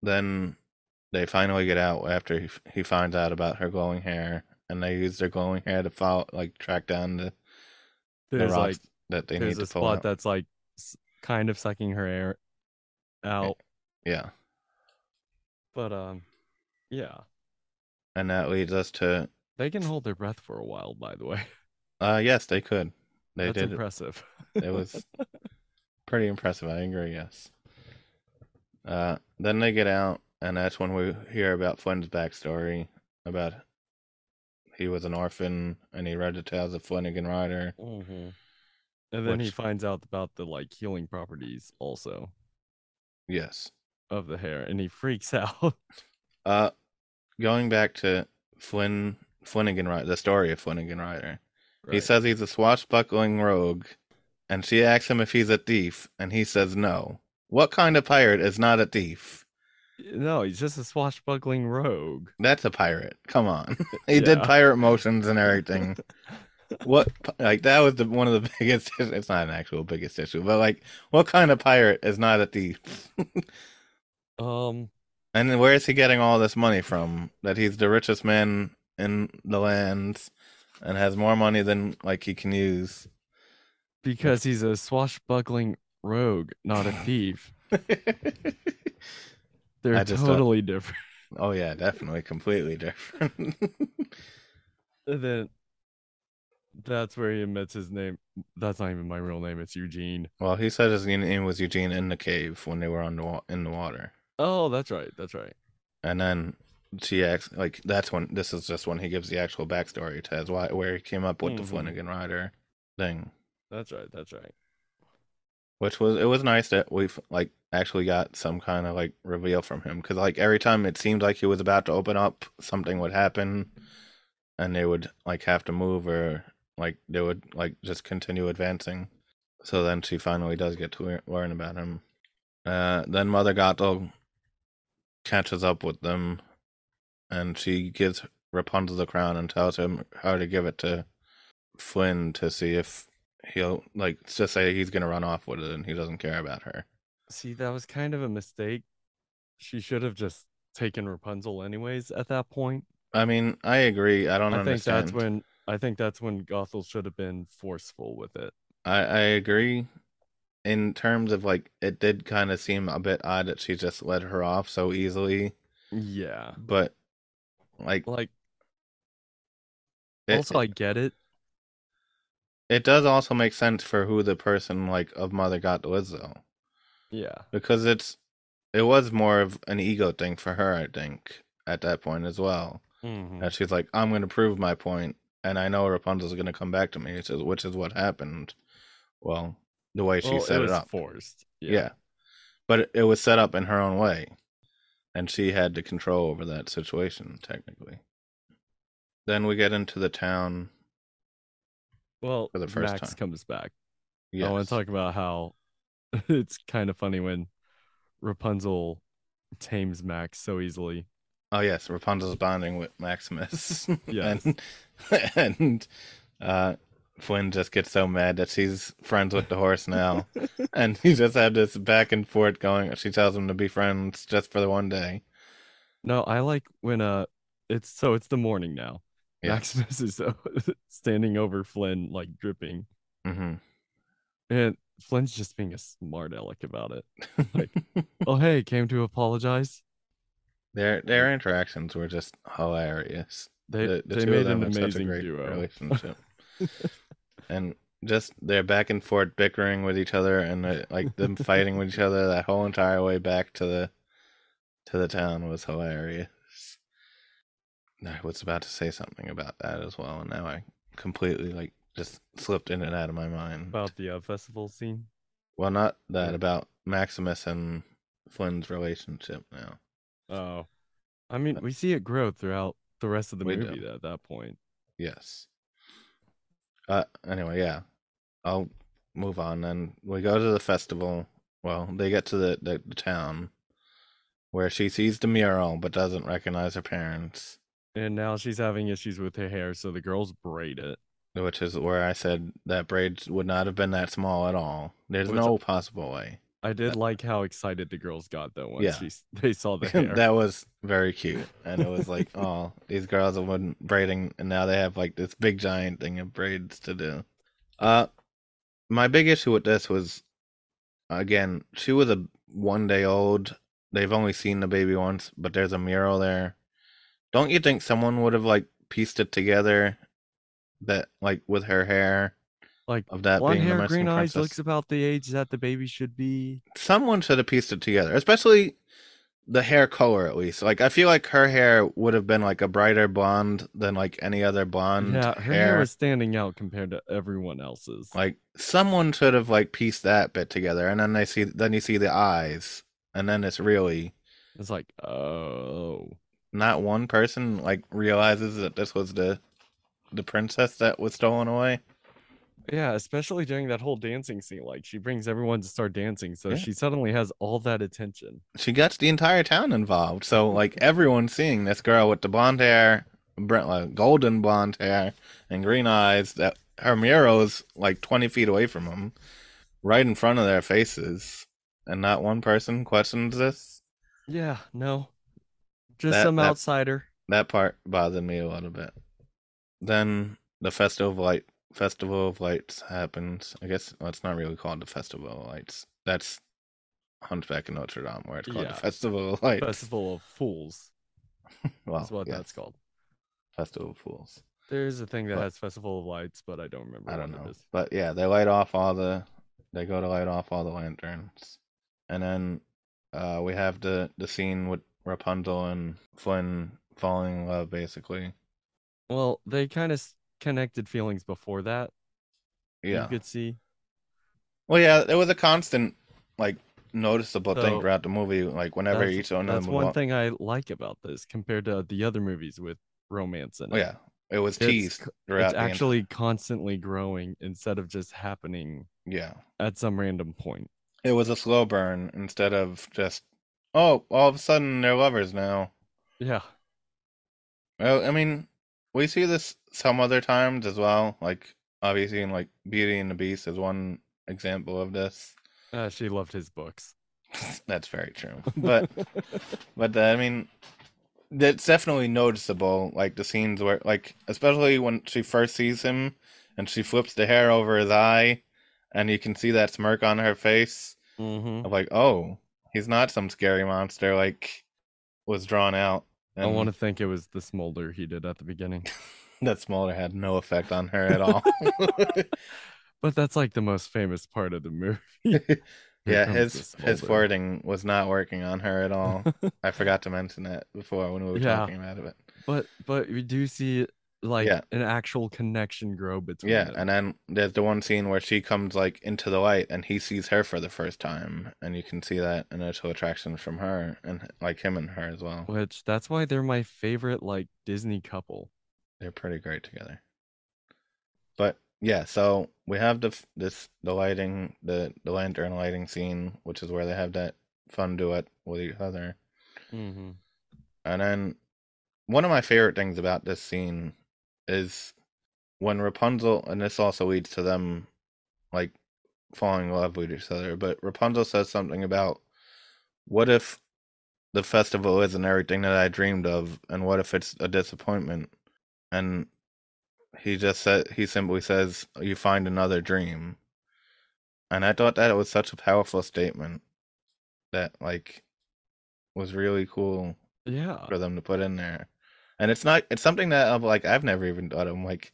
Then they finally get out after he, he finds out about her glowing hair, and they use their glowing hair to follow, like track down the, the rocks like that they need a to pull spot out. that's like kind of sucking her air out. Yeah, But um yeah. and that leads us to They can hold their breath for a while, by the way. uh yes, they could. They That's did. it. impressive. it was pretty impressive. I agree. Yes. Uh, then they get out, and that's when we hear about Flynn's backstory. About he was an orphan, and he read the tales of Flynnigan Rider. Mhm. And then he finds out about the like healing properties also Yes. of the hair, and he freaks out. Uh, going back to Flynn Flynnigan Rider, the story of Flynnigan Rider. He says he's a swashbuckling rogue, and she asks him if he's a thief, and he says no. What kind of pirate is not a thief? No, he's just a swashbuckling rogue. That's a pirate. Come on. he did pirate motions and everything. what like that was the one of the biggest it's not an actual biggest issue but like what kind of pirate is not a thief um, and where is he getting all this money from that he's the richest man in the lands and has more money than like he can use because he's a swashbuckling rogue, not a thief. They're just don't- totally different. oh yeah definitely completely different And then that's where he admits his name. That's not even my real name. It's Eugene. well he said his name was eugene in the cave when they were on the wa- in the water Oh, that's right. That's right. and then she acts like that's when this is just when he gives the actual backstory to his why where he came up with Mhm. the Flynnigan Rider thing, That's right. That's right. Which was it was nice that we've like actually got some kind of like reveal from him because like every time it seemed like he was about to open up, something would happen, and they would like have to move or like they would like just continue advancing. So then she finally does get to lear- learn about him. Uh, then Mother Gothel catches up with them, and she gives Rapunzel the crown and tells him how to give it to Flynn to see if he'll like just say he's gonna run off with it and he doesn't care about her. See, that was kind of a mistake. She should have just taken Rapunzel anyways at that point. I mean, I agree. I don't I think that's when I think that's when Gothel should have been forceful with it. I, I agree. In terms of like, it did kind of seem a bit odd that she just let her off so easily, Yeah. but like, Like it, also I get it. It does also make sense for who the person like of Mother Gothel is though, Yeah. because it's it was more of an ego thing for her, I think, at that point as well. Mhm. That she's like, I'm going to prove my point, and I know Rapunzel's going to come back to me, which is, which is what happened. Well, the way she Well, set it it, up. forced. Yeah. But it, it was set up in her own way. And she had the control over that situation, technically. Then we get into the town. Well, For the first Max time. comes back. Yes. I want to talk about how it's kind of funny when Rapunzel tames Max so easily. Oh, yes. Rapunzel's bonding with Maximus. Yes. and and uh, Flynn just gets so mad that she's friends with the horse now. and he just had this back and forth going. She tells him to be friends just for the one day. No, I like when uh it's so it's the morning now. Yes. Maximus is uh, standing over Flynn like dripping. hmm And Flynn's just being a smart aleck about it. Like, Oh hey, came to apologize. their their interactions were just hilarious. They the, the they made an amazing great duo. relationship. and just their back and forth bickering with each other and uh, like them fighting with each other that whole entire way back to the to the town was hilarious. I was about to say something about that as well, and now I completely like just slipped in and out of my mind. About the uh, festival scene. well, not that about Maximus and Flynn's relationship now. Oh. I mean, we see it grow throughout the rest of the We do. movie at that point. Yes. Uh anyway, yeah. I'll move on then. We go to the festival. Well, they get to the, the, the town where she sees the mural but doesn't recognize her parents, And now she's having issues with her hair, so the girls braid it. which is where I said that braids would not have been that small at all. There's Which- no possible way. I did like how excited the girls got though once Yeah. she they saw the hair. that was very cute. And it was like, oh, these girls have been braiding and now they have like this big giant thing of braids to do. Uh my big issue with this was again, she was a one day old. They've only seen the baby once, but there's a mural there. Don't you think someone would have like pieced it together that like with her hair like of that blonde being the hair, green eyes, looks about the age that the baby should be. someone should have pieced it together, especially the hair color at least. Like I feel like her hair would have been like a brighter blonde than like any other blonde yeah, her hair. hair was standing out compared to everyone else's. Like someone should have like pieced that bit together, and then they see then you see the eyes, and then it's really it's like, oh, not one person like realizes that this was the the princess that was stolen away. yeah, especially during that whole dancing scene. Like she brings everyone to start dancing, so Yeah. she suddenly has all that attention. She gets the entire town involved, so like everyone's seeing this girl with the blonde hair, Brent, like, uh, golden blonde hair and green eyes. That her Miro's like twenty feet away from them, right in front of their faces, and not one person questions this. Yeah, no. Just That- some that- outsider. That part bothered me a little bit. Then the festival of light, festival of lights happens. I guess well, it's not really called the festival of lights. That's Hunchback of Notre Dame, where it's called Yeah. the festival of lights. Festival of Fools. well, That's what that's called. festival of fools. There's a thing that But- has Festival of Lights, but I don't remember I don't what know, it is. but yeah, they light off all the. They go to light off all the lanterns, and then uh, we have the the scene with Rapunzel and Flynn falling in love, basically. Well, they kind of connected feelings before that. Yeah. You could see. Well, yeah, it was a constant, like, noticeable thing throughout the movie. Like, whenever each one that's one thing I like about this compared to the other movies with romance in oh, it. Oh, yeah, it was It's teased. It's ent- actually constantly growing instead of just happening yeah, at some random point. it was a slow burn instead of just, oh, all of a sudden they're lovers now. Yeah. Well, I mean, we see this some other times as well. Like, obviously, in like Beauty and the Beast is one example of this. Uh, she loved his books. That's very true, but. But uh, I mean, it's definitely noticeable. Like the scenes where, like, especially when she first sees him and she flips the hair over his eye, and you can see that smirk on her face hmm of like, oh, he's not some scary monster like was drawn out. I And want to think it was the smolder he did at the beginning. that Smolder had no effect on her at all. But that's like the most famous part of the movie. Yeah, his his flirting was not working on her at all. I forgot to mention that before when we were Yeah. talking about it. But but we do see like Yeah. an actual connection grow between Yeah, them. and then there's the one scene where she comes like into the light and he sees her for the first time, and you can see that initial attraction from her and like him and her as well. which that's why they're my favorite like Disney couple. They're pretty great together. But yeah, so we have the this the lighting the the lantern lighting scene, which is where they have that fun duet with each other, Mm-hmm. and then one of my favorite things about this scene is when Rapunzel, and this also leads to them like falling in love with each other. But Rapunzel says something about what if the festival isn't everything that I dreamed of, and what if it's a disappointment? And he just said he simply says, "You find another dream," and I thought that it was such a powerful statement that like was really cool Yeah. for them to put in there. And it's not it's something that I'm like I've never even thought of. I'm like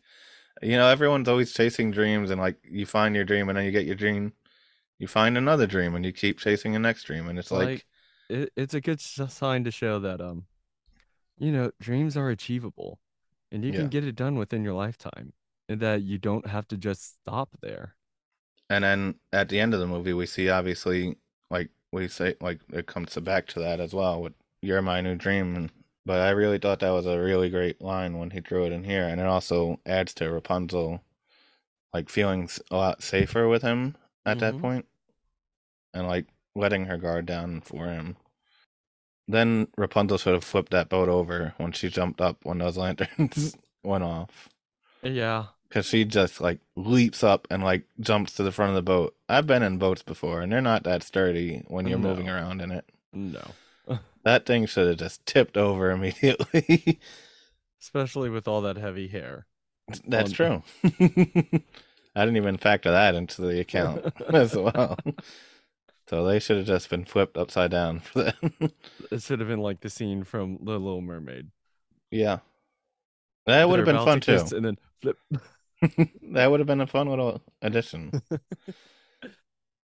you know, everyone's always chasing dreams and like you find your dream and then you get your dream, you find another dream and you keep chasing the next dream and it's like, Like, it, it's a good sign to show that um you know dreams are achievable and you Yeah. can get it done within your lifetime and that you don't have to just stop there. and then at the end of the movie we see obviously like we say like it comes back to that as well with you're my new dream and but I really thought that was a really great line when he drew it in here and it also adds to Rapunzel like feeling a lot safer with him at that Mhm. point and like letting her guard down for him. Then Rapunzel sort of flipped that boat over when she jumped up when those lanterns went off. Yeah. Because she just like leaps up and like jumps to the front of the boat. I've been in boats before and they're not that sturdy when you're moving around in it. No. That thing should have just tipped over immediately. Especially with all that heavy hair. That's true. I didn't even factor that into the account as well. So they should have just been flipped upside down for that. It should have been like the scene from The Little Mermaid. yeah. That would have been fun too. And then flip. that would have been a fun little addition.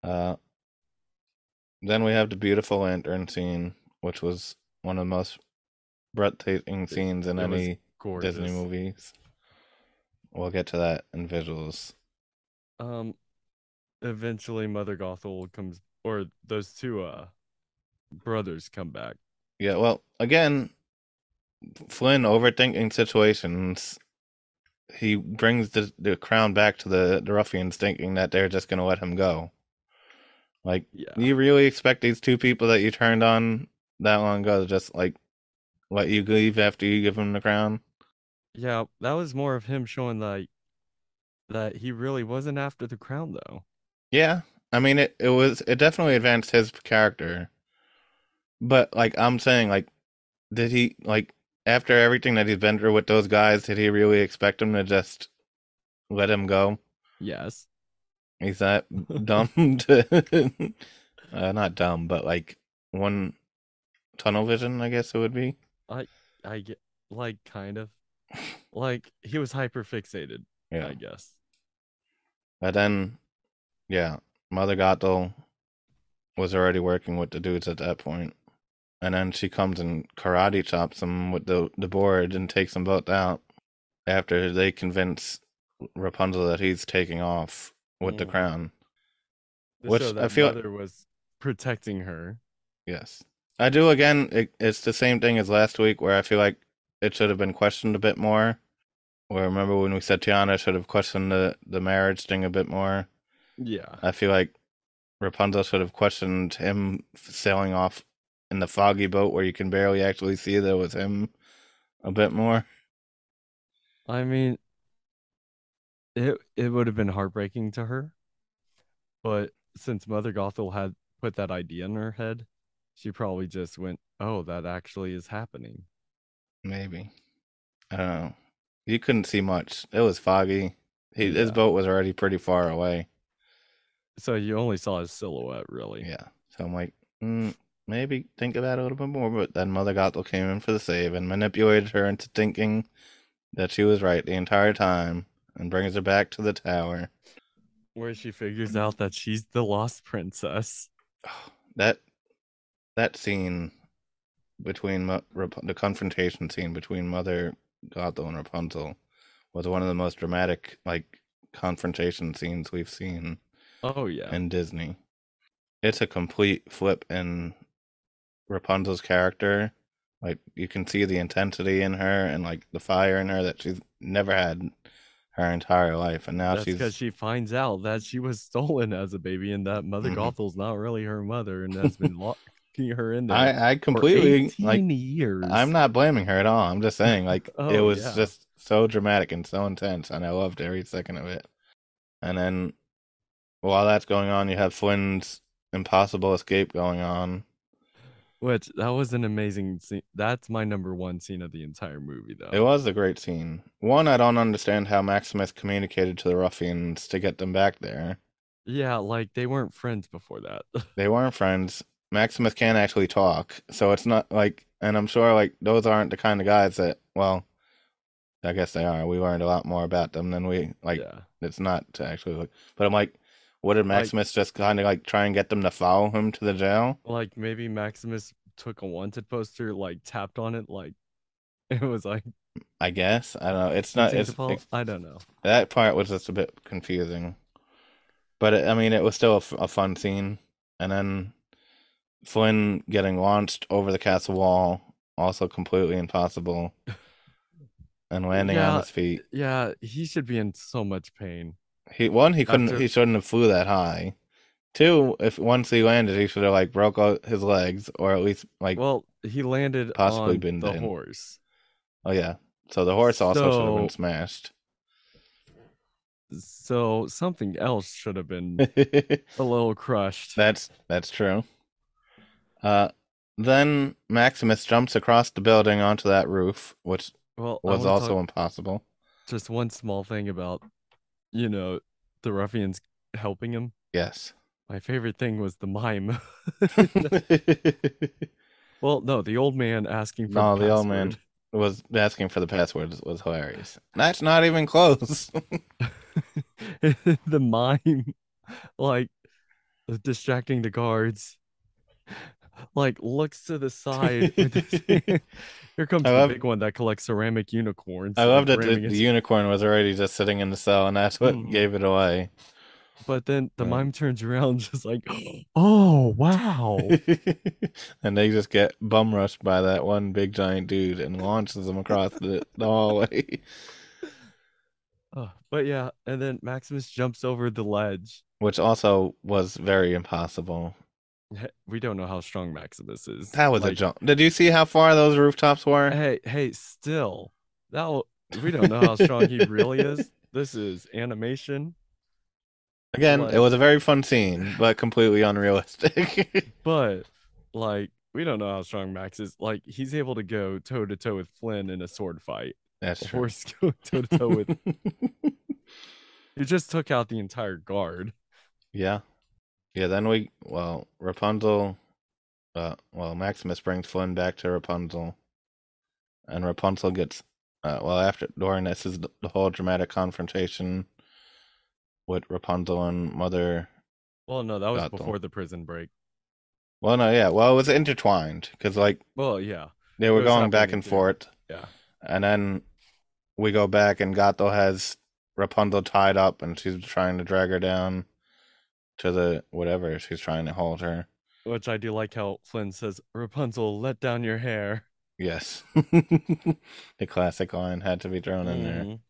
uh, then we have the beautiful lantern scene, which was one of the most breathtaking scenes in any Gorgeous. Disney movies. We'll get to that in visuals. Um, eventually Mother Gothel comes, or those two uh brothers come back. Yeah, well, again, Flynn overthinking situations. He brings the, the crown back to the, the ruffians, thinking that they're just going to let him go. Like, Yeah. you really expect these two people that you turned on that long ago to just like let you leave after you give him the crown? Yeah, that was more of him showing like that he really wasn't after the crown though. Yeah, I mean it. It was it definitely advanced his character, but like I'm saying, like, did he like after everything that he's been through with those guys, did he really expect him to just let him go? Yes. He's that dumb to, uh, not dumb, but like one tunnel vision, I guess it would be. I I get like kind of like he was hyper fixated, Yeah. I guess. But then, yeah, Mother Gothel was already working with the dudes at that point. And then she comes and karate chops them with the, the board and takes them both out after they convince Rapunzel that he's taking off with the Mhm. crown. Which show I that feel- mother was protecting her. Yes. I do again, it, it's the same thing as last week where I feel like it should have been questioned a bit more. Where remember when we said Tiana should have questioned the, the marriage thing a bit more? Yeah. I feel like Rapunzel should have questioned him sailing off in the foggy boat where you can barely actually see that with him a bit more. I mean it it would have been heartbreaking to her. But since Mother Gothel had put that idea in her head, she probably just went, "Oh, that actually is happening." Maybe. I don't. You couldn't see much. It was foggy. He, His boat was already pretty far away. So you only saw his silhouette, really. Yeah. So I'm like, mm, maybe think about it a little bit more. But then Mother Gothel came in for the save and manipulated her into thinking that she was right the entire time and brings her back to the tower. Where she figures out that she's the lost princess. that that scene between the confrontation scene between Mother Gothel and Rapunzel was one of the most dramatic like confrontation scenes we've seen Oh yeah. in Disney. It's a complete flip in Rapunzel's character. Like you can see the intensity in her and like the fire in her that she's never had her entire life, and now That's she's because she finds out that she was stolen as a baby and that Mother Mhm. Gothel's not really her mother and has been locking her in there. I I completely 18 like years. I'm not blaming her at all. I'm just saying, like, oh, it Oh, was yeah. just so dramatic and so intense, and I loved every second of it. And then, while that's going on, you have Flynn's impossible escape going on. Which that was an amazing scene. That's my number one scene of the entire movie, though. It was a great scene. One, I don't understand how Maximus communicated to the ruffians to get them back there. Yeah, like they weren't friends before that. They weren't friends. Maximus can't actually talk, so it's not like, and I'm sure like those aren't the kind of guys that, well, I guess they are. We learned a lot more about them than we like. yeah. It's not to actually look. But I'm like, what did Like- Maximus just kind of like try and get them to follow him to the jail? Like maybe Maximus took a wanted poster, like tapped on it, like it was like I guess I don't know. It's not. It's, it's- I don't know. that part was just a bit confusing. But it, I mean, it was still a, f- a fun scene. And then Flynn getting launched over the castle wall, also completely impossible. And landing on his feet. Yeah, he should be in so much pain. He one he couldn't After- he shouldn't have flew that high. Two, if once he landed, he should have like broke out his legs or at least like Well, he landed possibly on been the horse. oh yeah. So the horse also should have been smashed. So something else should have been a little crushed. that's that's true. Uh, then Maximus jumps across the building onto that roof, which well, was also impossible. just one small thing about, you know, the ruffians helping him. Yes. My favorite thing was the mime. well, no, the old man asking for no, the, the old man was asking for the password was hilarious. That's not even close. the mime, like distracting the guards, like looks to the side. with his hand. Here comes I the love- big one that collects ceramic unicorns. I love that the, the unicorn was already just sitting in the cell, and that's what Mhm. gave it away. But then the Right. mime turns around, just like, oh wow. and they just get bum rushed by that one big giant dude and launches them across the, the hallway. Oh, but yeah, and then Maximus jumps over the ledge. Which also was very impossible. We don't know how strong Maximus is. That was a jump. Did you see how far those rooftops were? Hey, hey, still, that wa- we don't know how strong he really is. This is animation, Again, Like- it was a very fun scene, but completely unrealistic. but like we don't know how strong Max is. Like he's able to go toe to toe with Flynn in a sword fight. That's true. horse go toe to toe with. He just took out the entire guard. yeah. Yeah, then we well, Rapunzel uh well, Maximus brings Flynn back to Rapunzel. And Rapunzel gets uh well after during this is the, the whole dramatic confrontation with Rapunzel and Mother Well, no, that was Got them. before the prison break. Well no, yeah. Well it was intertwined because like Well, yeah, they were going back and forth. yeah. And then we go back and Gothel has Rapunzel tied up and she's trying to drag her down to the whatever she's trying to hold her. Which I do like how Flynn says, "Rapunzel, let down your hair." Yes. the classic line had to be thrown in there. Mhm.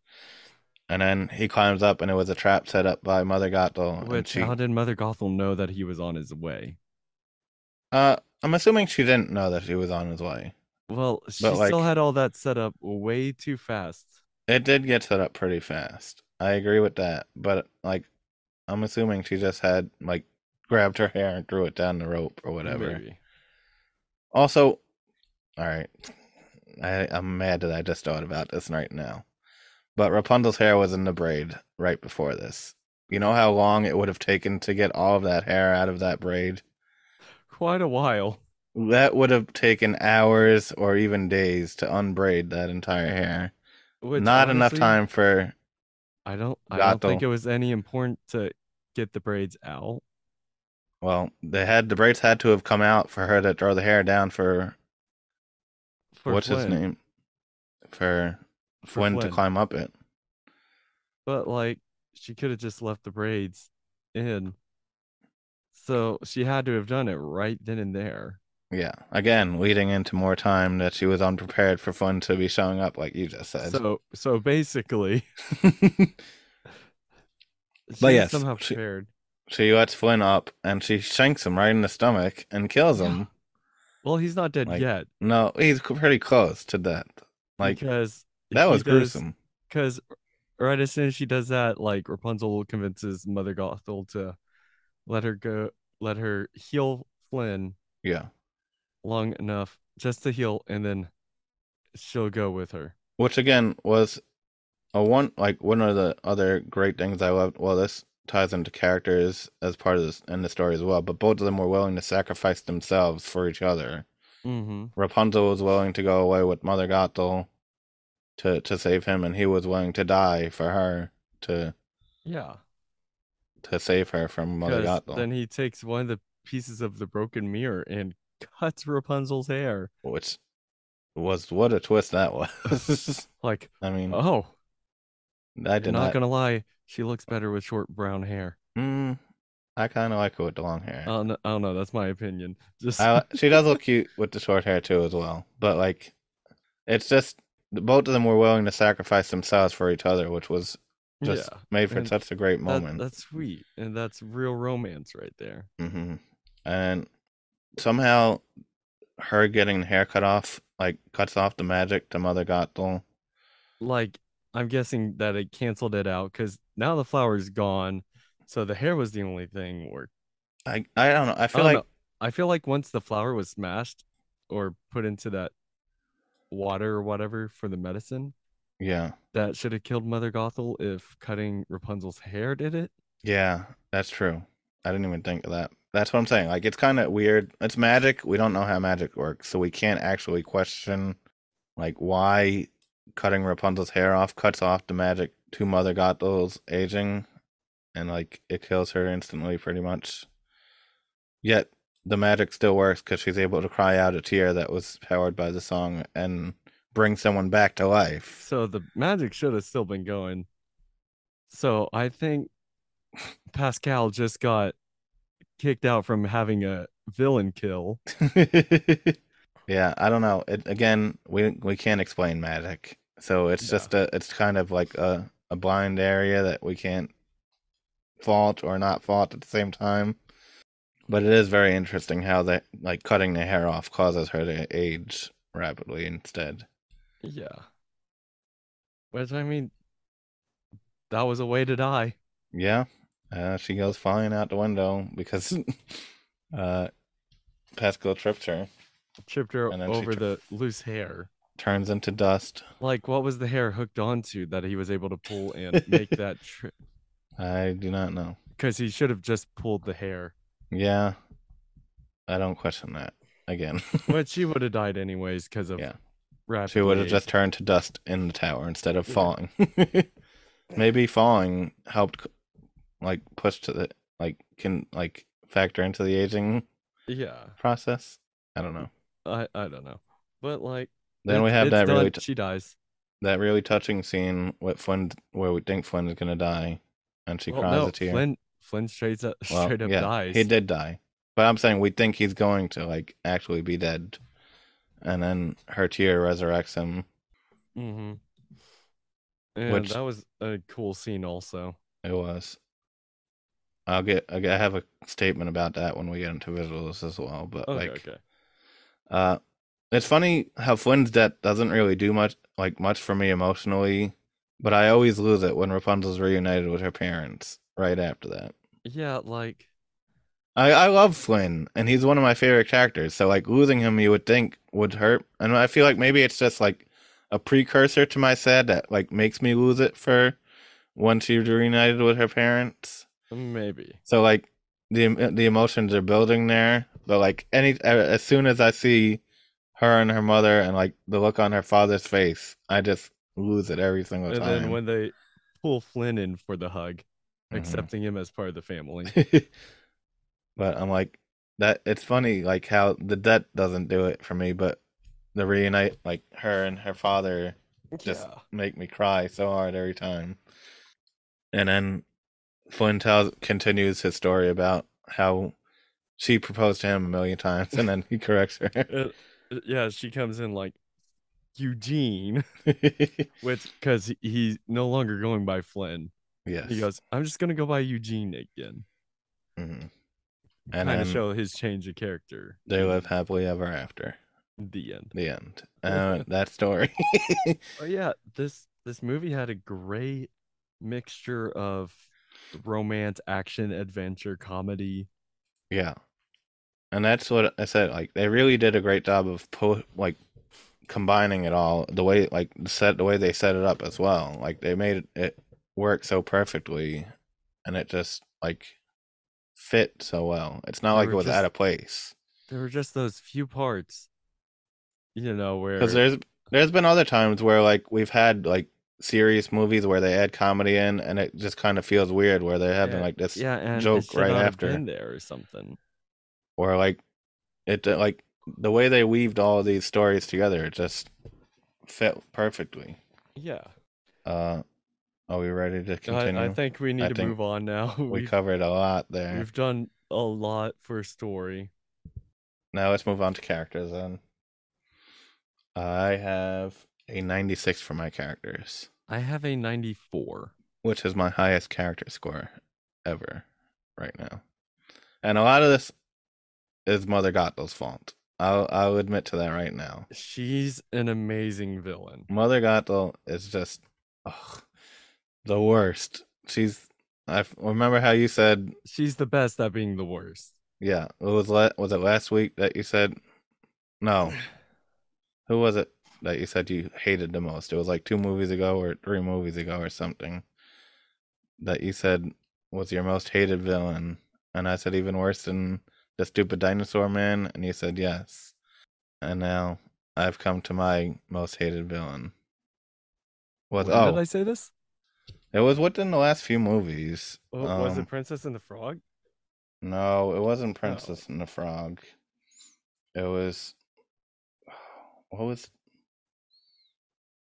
And then he climbs up and it was a trap set up by Mother Gothel. Which she, how did Mother Gothel know that he was on his way? uh I'm assuming she didn't know that he was on his way. Well, she But, still like- had all that set up way too fast. It did get set up pretty fast. I agree with that. But like I'm assuming she just had like grabbed her hair and threw it down the rope or whatever. Maybe. Also, all right, I, I'm mad that I just thought about this right now. But Rapunzel's hair was in the braid right before this. You know how long it would have taken to get all of that hair out of that braid? Quite a while. That would have taken hours or even days to unbraid that entire hair. Which Not enough time for. I don't. I don't think it was any important to get the braids out. Well, they had the braids had to have come out for her to throw the hair down for, For what's his name, for, For Flynn to climb up it. But like, she could have just left the braids in. So she had to have done it right then and there. Yeah. Again, leading into more time that she was unprepared for Flynn to be showing up, like you just said. So so basically, she But yes, somehow she- she lets Flynn up and she shanks him right in the stomach and kills him. Well, he's not dead Like, yet. No, he's pretty close to death. Like because that was does- gruesome. Because right as soon as she does that, like Rapunzel convinces Mother Gothel to let her go, let her heal Flynn Yeah. long enough just to heal, and then she'll go with her. Which again was a one like one of the other great things I loved. Well, this ties into characters as part of this in the story as well. But both of them were willing to sacrifice themselves for each other. Mm-hmm. Rapunzel was willing to go away with Mother Gothel to to save him, and he was willing to die for her to Yeah. to save her from Mother Gothel. then he takes one of the pieces of the broken mirror and cuts Rapunzel's hair. which was what a twist that was. Like, I mean, oh, I did not, not. gonna lie, she looks better with short brown hair. Mm, I kind of like her with the long hair. I don't, know, I don't know. That's my opinion. Just I, she does look cute with the short hair too, as well. But like, it's just both of them were willing to sacrifice themselves for each other, which was just yeah, made for and such a great that, moment. that's sweet, and that's real romance right there. hmm And somehow, her getting the hair cut off like cuts off the magic to Mother Gothel. Like, I'm guessing that it canceled it out because now the flower's gone, so the hair was the only thing. Or I I don't know. I I feel don't like know. I feel like once the flower was smashed or put into that water or whatever for the medicine, yeah, that should have killed Mother Gothel if cutting Rapunzel's hair did it. yeah, that's true. I didn't even think of that. That's what I'm saying. Like it's kind of weird. It's magic. We don't know how magic works, so we can't actually question like why cutting Rapunzel's hair off cuts off the magic to Mother Gothel's aging, and like it kills her instantly, pretty much. Yet the magic still works because she's able to cry out a tear that was powered by the song and bring someone back to life. So the magic should have still been going. So I think Pascal just got kicked out from having a villain kill. yeah, I don't know. It again, we we can't explain magic, so it's Yeah. just a it's kind of like a a blind area that we can't fault or not fault at the same time. But it is very interesting how that like cutting the hair off causes her to age rapidly instead. Yeah. Which I mean, that was a way to die. Yeah, uh, she goes flying out the window because uh, Pascal tripped her, Tripped her And then she over the loose hair. Turns into dust. Like, what was the hair hooked onto that he was able to pull and make that trip? I do not know. Because he should have just pulled the hair. Yeah, I don't question that again. But she would have died anyways because of Yeah. rapid. she would have just turned to dust in the tower instead of falling. Maybe falling helped, like push to the like can like factor into the aging Yeah, process. I don't know. I I don't know, but like Then we have that really t- she dies. that really touching scene with Flynn where we think Flynn is gonna die, and she well, cries no, a tear. Flynn Flynn straight up well, straight up yeah, dies. he did die, but I'm saying we think he's going to like actually be dead, and then her tear resurrects him. Mm-hmm. And Which- that was a cool scene also. It was. I'll get. I have a statement about that when we get into visuals as well. But Okay, like, okay. uh, it's funny how Flynn's death doesn't really do much, like much for me emotionally. But I always lose it when Rapunzel's reunited with her parents right after that. Yeah, like I I love Flynn, and he's one of my favorite characters. So like losing him, you would think would hurt, and I feel like maybe it's just like a precursor to my sad that like makes me lose it for when she's reunited with her parents. maybe. So like the the emotions are building there, but like any as soon as I see her and her mother and like the look on her father's face, I just lose it every single And time. And then when they pull Flynn in for the hug, Mhm. accepting him as part of the family. but I'm like that. It's funny like how the debt doesn't do it for me, but the reunite like her and her father just Yeah. make me cry so hard every time. And then Flynn tells continues his story about how she proposed to him a million times, and then he corrects her. Yeah, she comes in like Eugene, which because he's no longer going by Flynn. yes. He goes, I'm just gonna go by Eugene again. Mhm. And then of show his change of character. they live happily ever after. The end. The end. Uh, that story. Oh yeah, this this movie had a great mixture of romance, action, adventure, comedy. yeah. And that's what I said. Like they really did a great job of po- like combining it all. The way like set the way they set it up as well. Like they made it work so perfectly, and it just like fit so well. It's not They like it was just- out of place. There were just those few parts, you know, where Because there's there's been other times where like we've had like serious movies where they add comedy in, and it just kind of feels weird where they're having yeah, like this yeah, joke right after. been there or something. Or like it uh, like the way they weaved all these stories together it just fit perfectly. Yeah, uh are we ready to continue I, I think we need I to move on now. we we've, covered a lot there. we've done a lot for story. now let's move on to characters then. I have a 96 for my characters. I have a 94. which is my highest character score ever right now. And a lot of this is mother Gothel's fault i'll i'll admit to that right now She's an amazing villain. Mother Gothel is just ugh, the worst. She's. I f- remember how you said, She's the best at being the worst. yeah. It was la- was it last week that you said, no. Who was it that you said you hated the most? It was like two movies ago or three movies ago or something. That you said was your most hated villain, and I said even worse than the stupid dinosaur man, and you said yes. And now I've come to my most hated villain. What When oh did I say this? It was within the last few movies. Oh, was Um, it Princess and the Frog? No, it wasn't Princess and the Frog. It was. What was?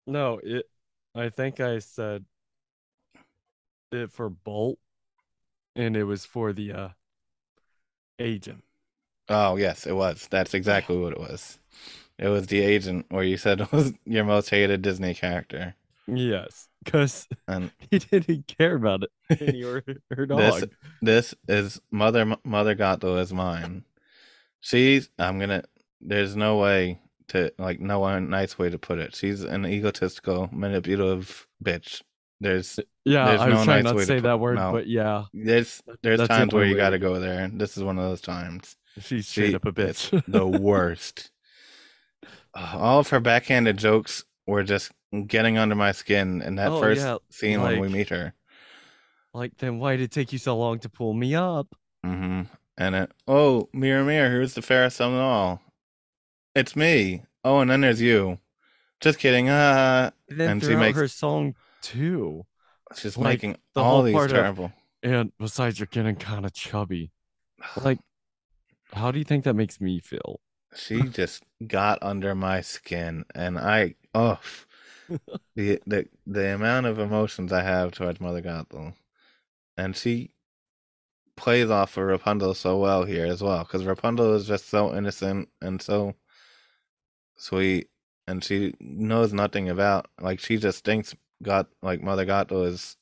No, it. I think I said it for Bolt, and it was for the uh agent. Oh yes, it was. That's exactly what it was. It was the agent where you said it was your most hated Disney character, Yes, because and he didn't care about it. And you were her This- dog. this is Mother Mother Gothel is mine. She's. I'm gonna. There's no way to like no a nice way to put it. She's an egotistical, manipulative bitch. There's Yeah, There's I was no trying nice not to to say put- that word, but yeah, there's there's that's times where you got to to- go there. This is one of those times. she's straight She up a bitch. the worst. Uh, All of her backhanded jokes were just getting under my skin in that Oh, first yeah, scene when we meet her. like, then why did it take you so long to pull me up? Mm-hmm. And it, oh, mirror, mirror, who's the fairest of them all? It's me. Oh, and then there's you. Just kidding. Uh, And And she makes- her song too. she's Like, making the all whole these part of- terrible. And besides, you're getting kind of chubby. Like, how do you think that makes me feel? She just got under my skin, and I oh, the the the amount of emotions I have towards Mother Gothel, and she plays off of Rapunzel so well here as well, because Rapunzel is just so innocent and so sweet, and she knows nothing about like she just thinks God like Mother Gothel is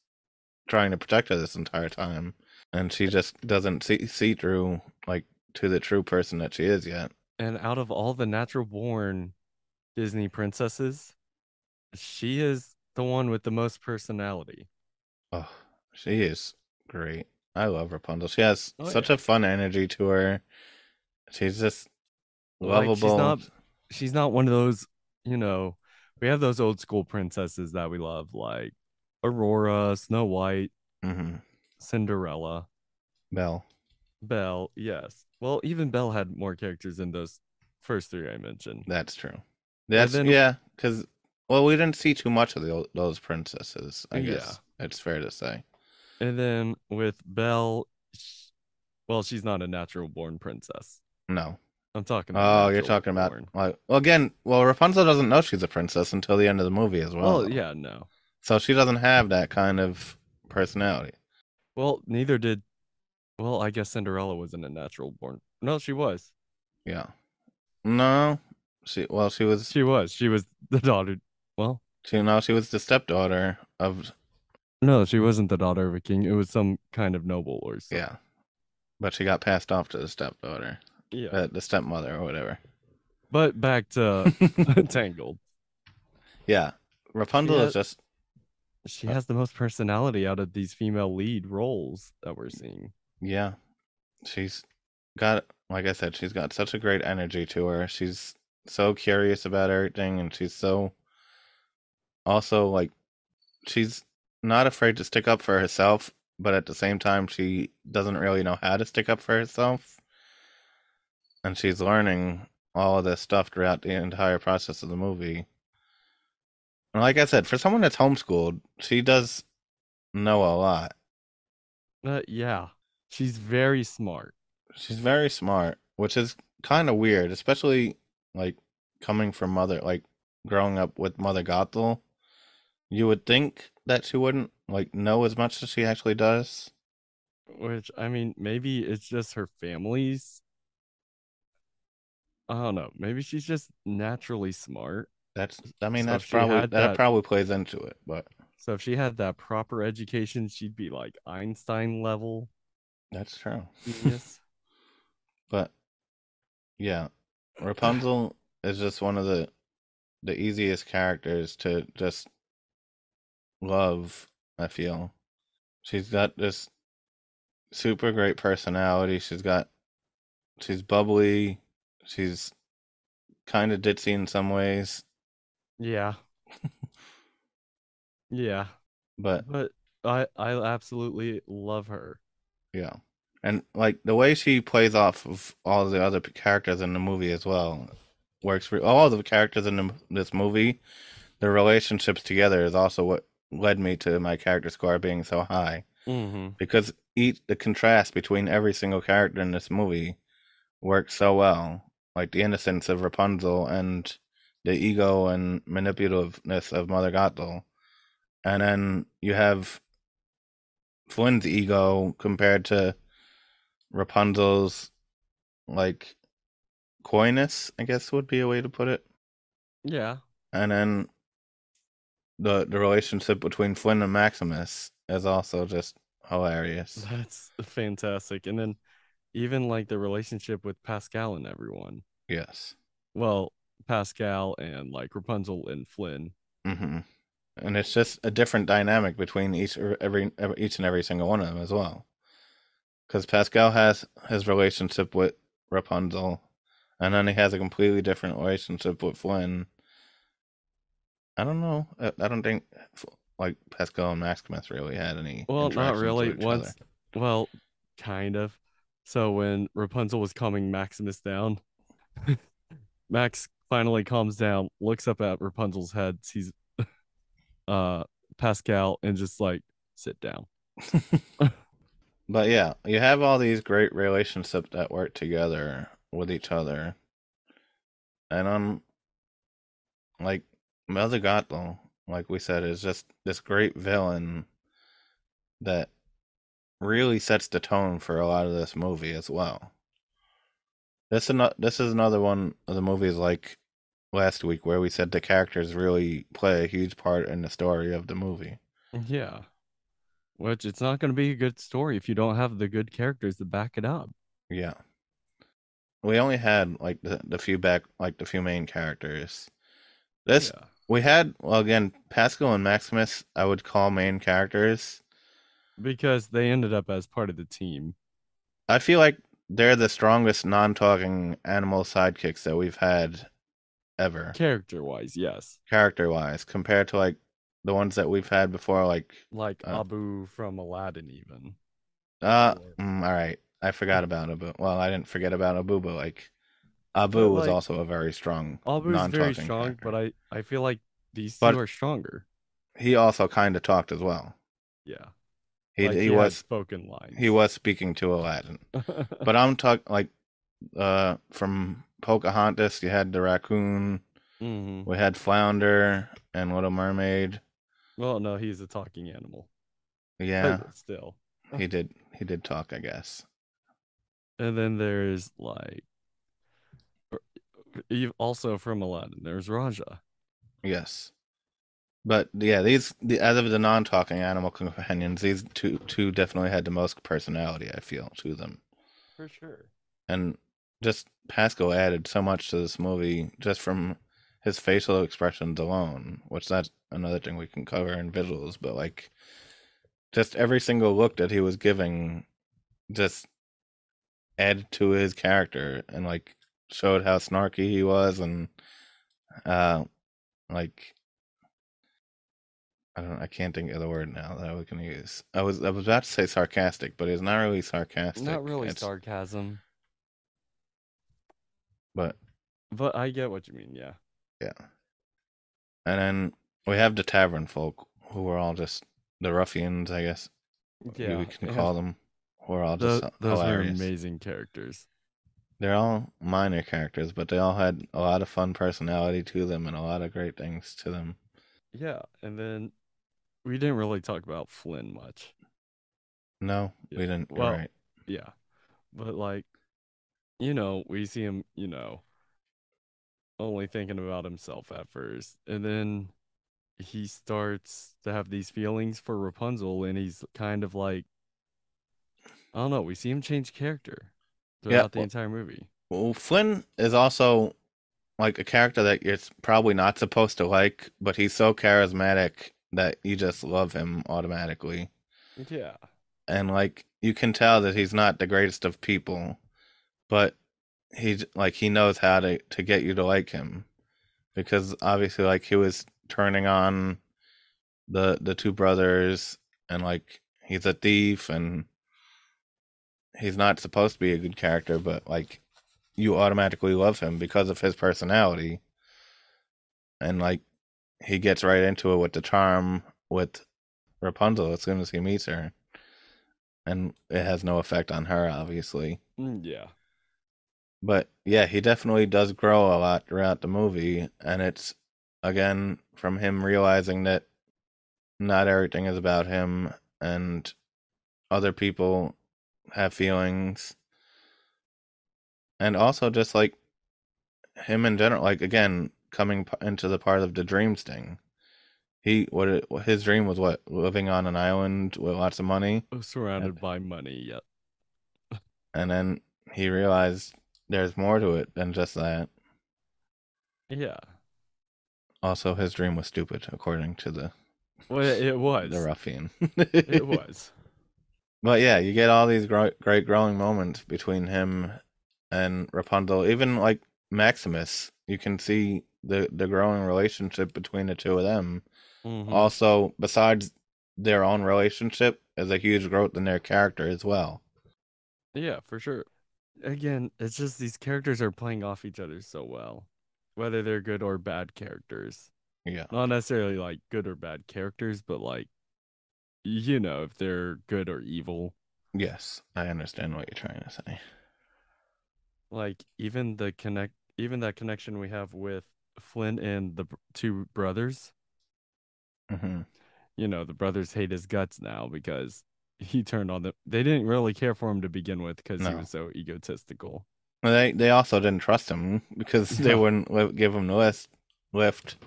trying to protect her this entire time, and she just doesn't see see through like to the true person that she is yet. And out of all the natural born Disney princesses, she is the one with the most personality. Oh, she is great. I love Rapunzel. She has Oh, such a fun energy to her. She's just Like, she's not- She's not one of those, you know, we have those old school princesses that we love, like Aurora, Snow White, hmm Cinderella, Belle. Belle. Yes. Well, even Belle had more characters than those first three I mentioned. That's true. That's then- yeah, because well, we didn't see too much of the, those princesses. I Yeah. guess it's fair to say. And then with Belle, well, she's not a natural born princess. No. I'm talking. About oh, you're talking about like well again. Well, Rapunzel doesn't know she's a princess until the end of the movie as well. Well, yeah, no. So she doesn't have that kind of personality. Well, neither did. Well, I guess Cinderella wasn't a natural born. No, she was. Yeah. No. She well, she was She was. She was the daughter. Well, she no, she was the stepdaughter of no, she wasn't the daughter of a king. It was some kind of noble or something. Yeah. But she got passed off to the stepdaughter, Yeah. uh, the stepmother or whatever. But back to Tangled. yeah. Rapunzel Yeah. is just She Uh, has the most personality out of these female lead roles that we're seeing. yeah. She's got like I said, she's got such a great energy to her. She's so curious about everything and she's so also like she's not afraid to stick up for herself, but at the same time she doesn't really know how to stick up for herself. And she's learning all of this stuff throughout the entire process of the movie. And like I said, for someone that's homeschooled, she does know a lot. Uh, yeah, she's very smart. She's very smart, which is kind of weird, especially like coming from mother, like growing up with Mother Gothel. You would think that she wouldn't like know as much as she actually does. Which I mean, maybe it's just her family's. I don't know. Maybe she's just naturally smart. That's, I mean, So that's probably that, that- probably plays into it, but So if she had that proper education, she'd be like Einstein level that's true. Yes. But yeah, Rapunzel is just one of the the easiest characters to just love, I feel. She's got this super great personality. She's got she's bubbly, she's kind of ditzy in some ways, yeah. yeah. but But I I absolutely love her. yeah. And like the way she plays off of all the other characters in the movie as well works for all the characters in the, this movie. Their relationships together is also what led me to my character score being so high Mm-hmm. because each the contrast between every single character in this movie works so well. Like the innocence of Rapunzel and the ego and manipulativeness of Mother Gothel. And then you have Flynn's ego compared to Rapunzel's like coyness, I guess would be a way to put it. Yeah. And then the the relationship between Flynn and Maximus is also just hilarious. That's fantastic. And then even like the relationship with Pascal and everyone. Yes. Well, Pascal and like Rapunzel and Flynn. hmm And it's just a different dynamic between each er, every, every each and every single one of them as well. Because Pascal has his relationship with Rapunzel, and then he has a completely different relationship with Flynn. I don't know. I, I don't think like Pascal and Maximus really had any. Well, not really. Once, other. well, kind of. So when Rapunzel was calming Maximus down, Max finally calms down, looks up at Rapunzel's head, sees uh Pascal, and just like sit down. But yeah, you have all these great relationships that work together with each other. And I'm like Melzigato, like we said, is just this great villain that really sets the tone for a lot of this movie as well. This is this is another one of the movies like last week where we said the characters really play a huge part in the story of the movie. Yeah. Which it's not going to be a good story if you don't have the good characters to back it up. Yeah. We only had like the, the few back like the few main characters. This Yeah. we had well again Pascal and Maximus I would call main characters. Because they ended up as part of the team. I feel like they're the strongest non-talking animal sidekicks that we've had ever Character wise, yes. character-wise compared to like the ones that we've had before like Like Uh, Abu from Aladdin, even. uh mm, all right. I forgot about Abu. Well, I didn't forget about Abu, but like Abu But, was like, also a very strong Abu's non-talking very strong, character. but I, I feel like these But- two are stronger. he also kind of talked as well. Yeah. He Like, he, had was spoken lines. he was speaking to Aladdin. But I'm talking like uh from Pocahontas, you had the raccoon, hmm we had Flounder and Little Mermaid. Well, no, he's a talking animal. Yeah, But still. he did he did talk, I guess. And then there's like you also from Aladdin, there's Rajah. Yes. But yeah, these the out of the non-talking animal companions, these two two definitely had the most personality. I feel to them, For sure. and just Pascal added so much to this movie just from his facial expressions alone, which that's another thing we can cover in visuals. But like, just every single look that he was giving, just added to his character and like showed how snarky he was and uh like I don't I can't think of the word now that we can use. I was I was about to say sarcastic, but it's not really sarcastic. Not really It's- sarcasm, but but I get what you mean. Yeah. yeah. And then we have the tavern folk who are all just the ruffians, I guess Yeah. we can call them. Who are all just tho- those are amazing characters. They're all minor characters, but they all had a lot of fun personality to them and a lot of great things to them. Yeah. And then we didn't really talk about Flynn much. No, Yeah. we didn't. Well, right. Yeah. But like, you know, we see him, you know, only thinking about himself at first. And then he starts to have these feelings for Rapunzel and he's kind of like I don't know, we see him change character throughout the well- entire movie. Well, Flynn is also like a character that you're probably not supposed to like, but he's so charismatic that you just love him automatically. Yeah. And like you can tell that he's not the greatest of people, but he's like he knows how to to get you to like him because obviously like he was turning on the the two brothers and like he's a thief and he's not supposed to be a good character but like you automatically love him because of his personality and like he gets right into it with the charm with Rapunzel as soon as he meets her and it has no effect on her obviously. Mm, yeah. but yeah, he definitely does grow a lot throughout the movie, and it's again from him realizing that not everything is about him, and other people have feelings, and also just like him in general, like again coming into the part of the dreams thing. He what it, his dream was what living on an island with lots of money, oh, Surrounded by money. Yep. and then he realized there's more to it than just that. Yeah. Also, his dream was stupid, according to the Well, it was. the ruffian. It was. But yeah, you get all these great, great growing moments between him and Rapunzel. Even like Maximus, you can see the the growing relationship between the two of them. Mhm. Also, besides their own relationship, is a huge growth in their character as well. Yeah, for sure. Again, it's just these characters are playing off each other so well, whether they're good or bad characters. Yeah, Not necessarily like good or bad characters, but like, you know, if they're good or evil. yes, I understand what you're trying to say. Like even the connect, even that connection we have with Flynn and the two brothers. hmm You know, the brothers hate his guts now because he turned on them. They didn't really care for him to begin with because he was so egotistical. Well, they they also didn't trust him because they wouldn't give him the list lift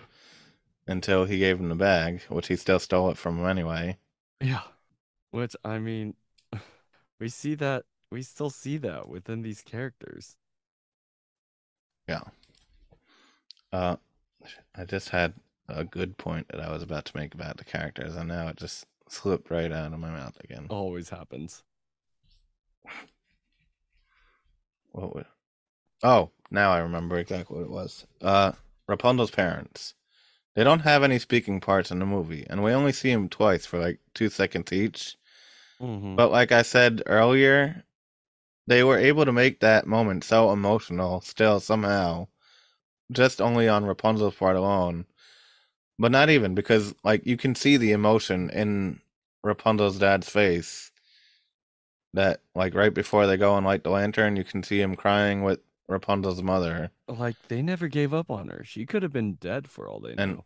until he gave him the bag, which he still stole it from him anyway. Yeah. Which I mean, we see that we still see that within these characters. Yeah. Uh, I just had a good point that I was about to make about the characters, and now it just slipped right out of my mouth again. Always happens. What would? Oh, now I remember exactly what it was. Uh, Rapunzel's parents. They don't have any speaking parts in the movie, and we only see them twice for like two seconds each. hmm But like I said earlier, they were able to make that moment so emotional still somehow, just only on Rapunzel's part alone. But not even because like you can see the emotion in Rapunzel's dad's face. That like right before they go and light the lantern, you can see him crying with Rapunzel's mother. Like they never gave up on her. She could have been dead for all they And- knew.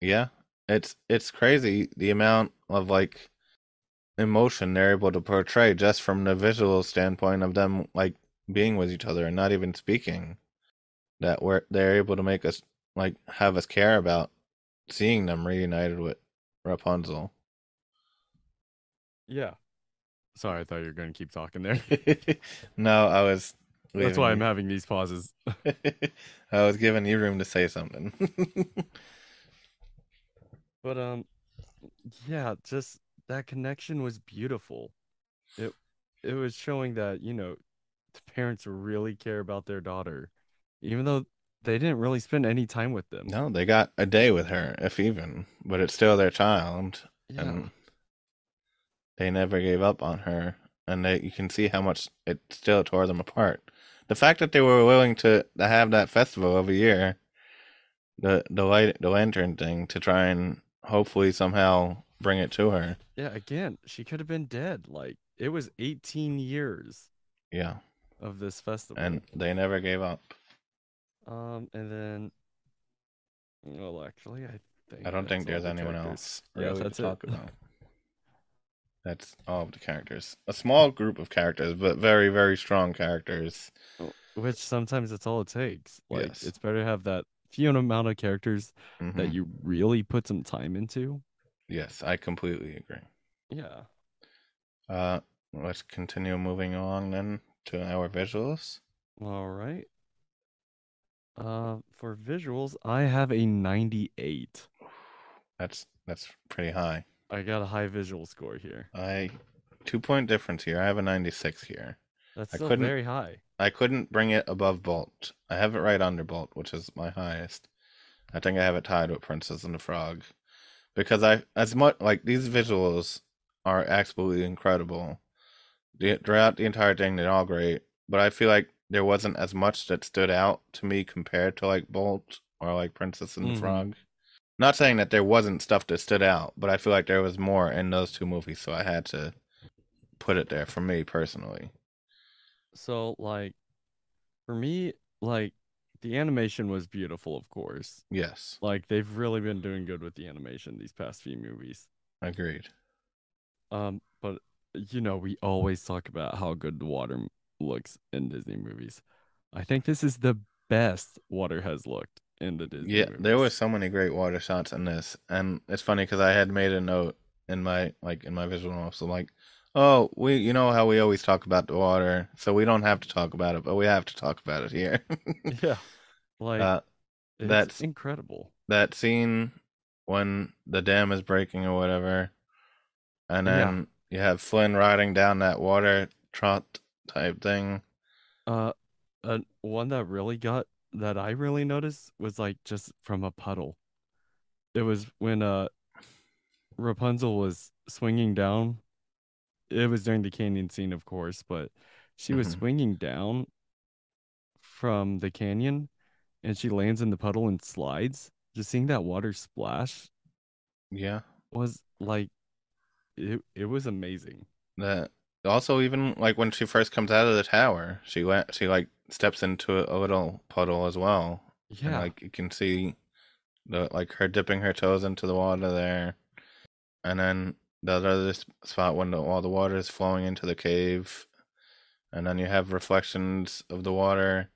Yeah, it's it's crazy the amount of like emotion they're able to portray just from the visual standpoint of them like being with each other and not even speaking. That we're they're able to make us like have us care about seeing them reunited with Rapunzel. Yeah. Sorry, I thought you were going to keep talking there. no, I was. That's why I'm having these pauses. I was giving you room to say something. But um yeah, just that connection was beautiful. It it was showing that, you know, the parents really care about their daughter, even though they didn't really spend any time with them. no, they got a day with her, if even, but it's still their child. Yeah. and they never gave up on her and they, you can see how much it still tore them apart the fact that they were willing to, to have that festival every year the the light the lantern thing to try and hopefully somehow bring it to her Yeah, again, she could have been dead. Like it was 18 years yeah of this festival. and they never gave up um and then well actually I think i don't think there's the anyone characters. else Yeah, that's to talk it. about that's all of the characters a small group of characters but very very strong characters Which sometimes it's all it takes. Like Yes. it's better to have that few amount of characters Mhm. that you really put some time into. Yes i completely agree Yeah. Uh, let's continue moving along then to our visuals. All right. Uh, for visuals, I have a 98. That's that's pretty high. I got a high visual score here. I two point difference here. I have a ninety six here. That's I still couldn't- very high. I couldn't bring it above Bolt. I have it right under Bolt, which is my highest. I think I have it tied with Princess and the Frog, because I as much like these visuals are absolutely incredible. The, throughout the entire thing, they're all great, but I feel like there wasn't as much that stood out to me compared to like Bolt or like Princess and the Mhm. Frog. Not saying that there wasn't stuff that stood out, but I feel like there was more in those two movies, so I had to put it there for me personally. So, like, for me, like, the animation was beautiful, of course. Yes, Like, they've really been doing good with the animation these past few movies. agreed. Um, but you know, we always talk about how good the water looks in Disney movies. I think this is the best water has looked in the Disney Yeah, there were so many great water shots in this, and it's funny because I had made a note in my like in my visual notes. I'm like, oh, we, you know how we always talk about the water, so we don't have to talk about it, but we have to talk about it here. Yeah. Like uh, That's- incredible. that scene when the dam is breaking or whatever, and Yeah. then you have Flynn riding down that water trot type thing. Uh, uh, one that really got that I really noticed was like just from a puddle. It was when uh Rapunzel was swinging down. It was during the canyon scene, of course, but she was Mhm. swinging down from the canyon and she lands in the puddle and slides. Just seeing that water splash Yeah, was like it it was amazing. that also even like when she first comes out of the tower, she went she like steps into a, little puddle as well, and Yeah. like you can see the like her dipping her toes into the water there, and then the other spot when the, all the water is flowing into the cave, and then you have reflections of the water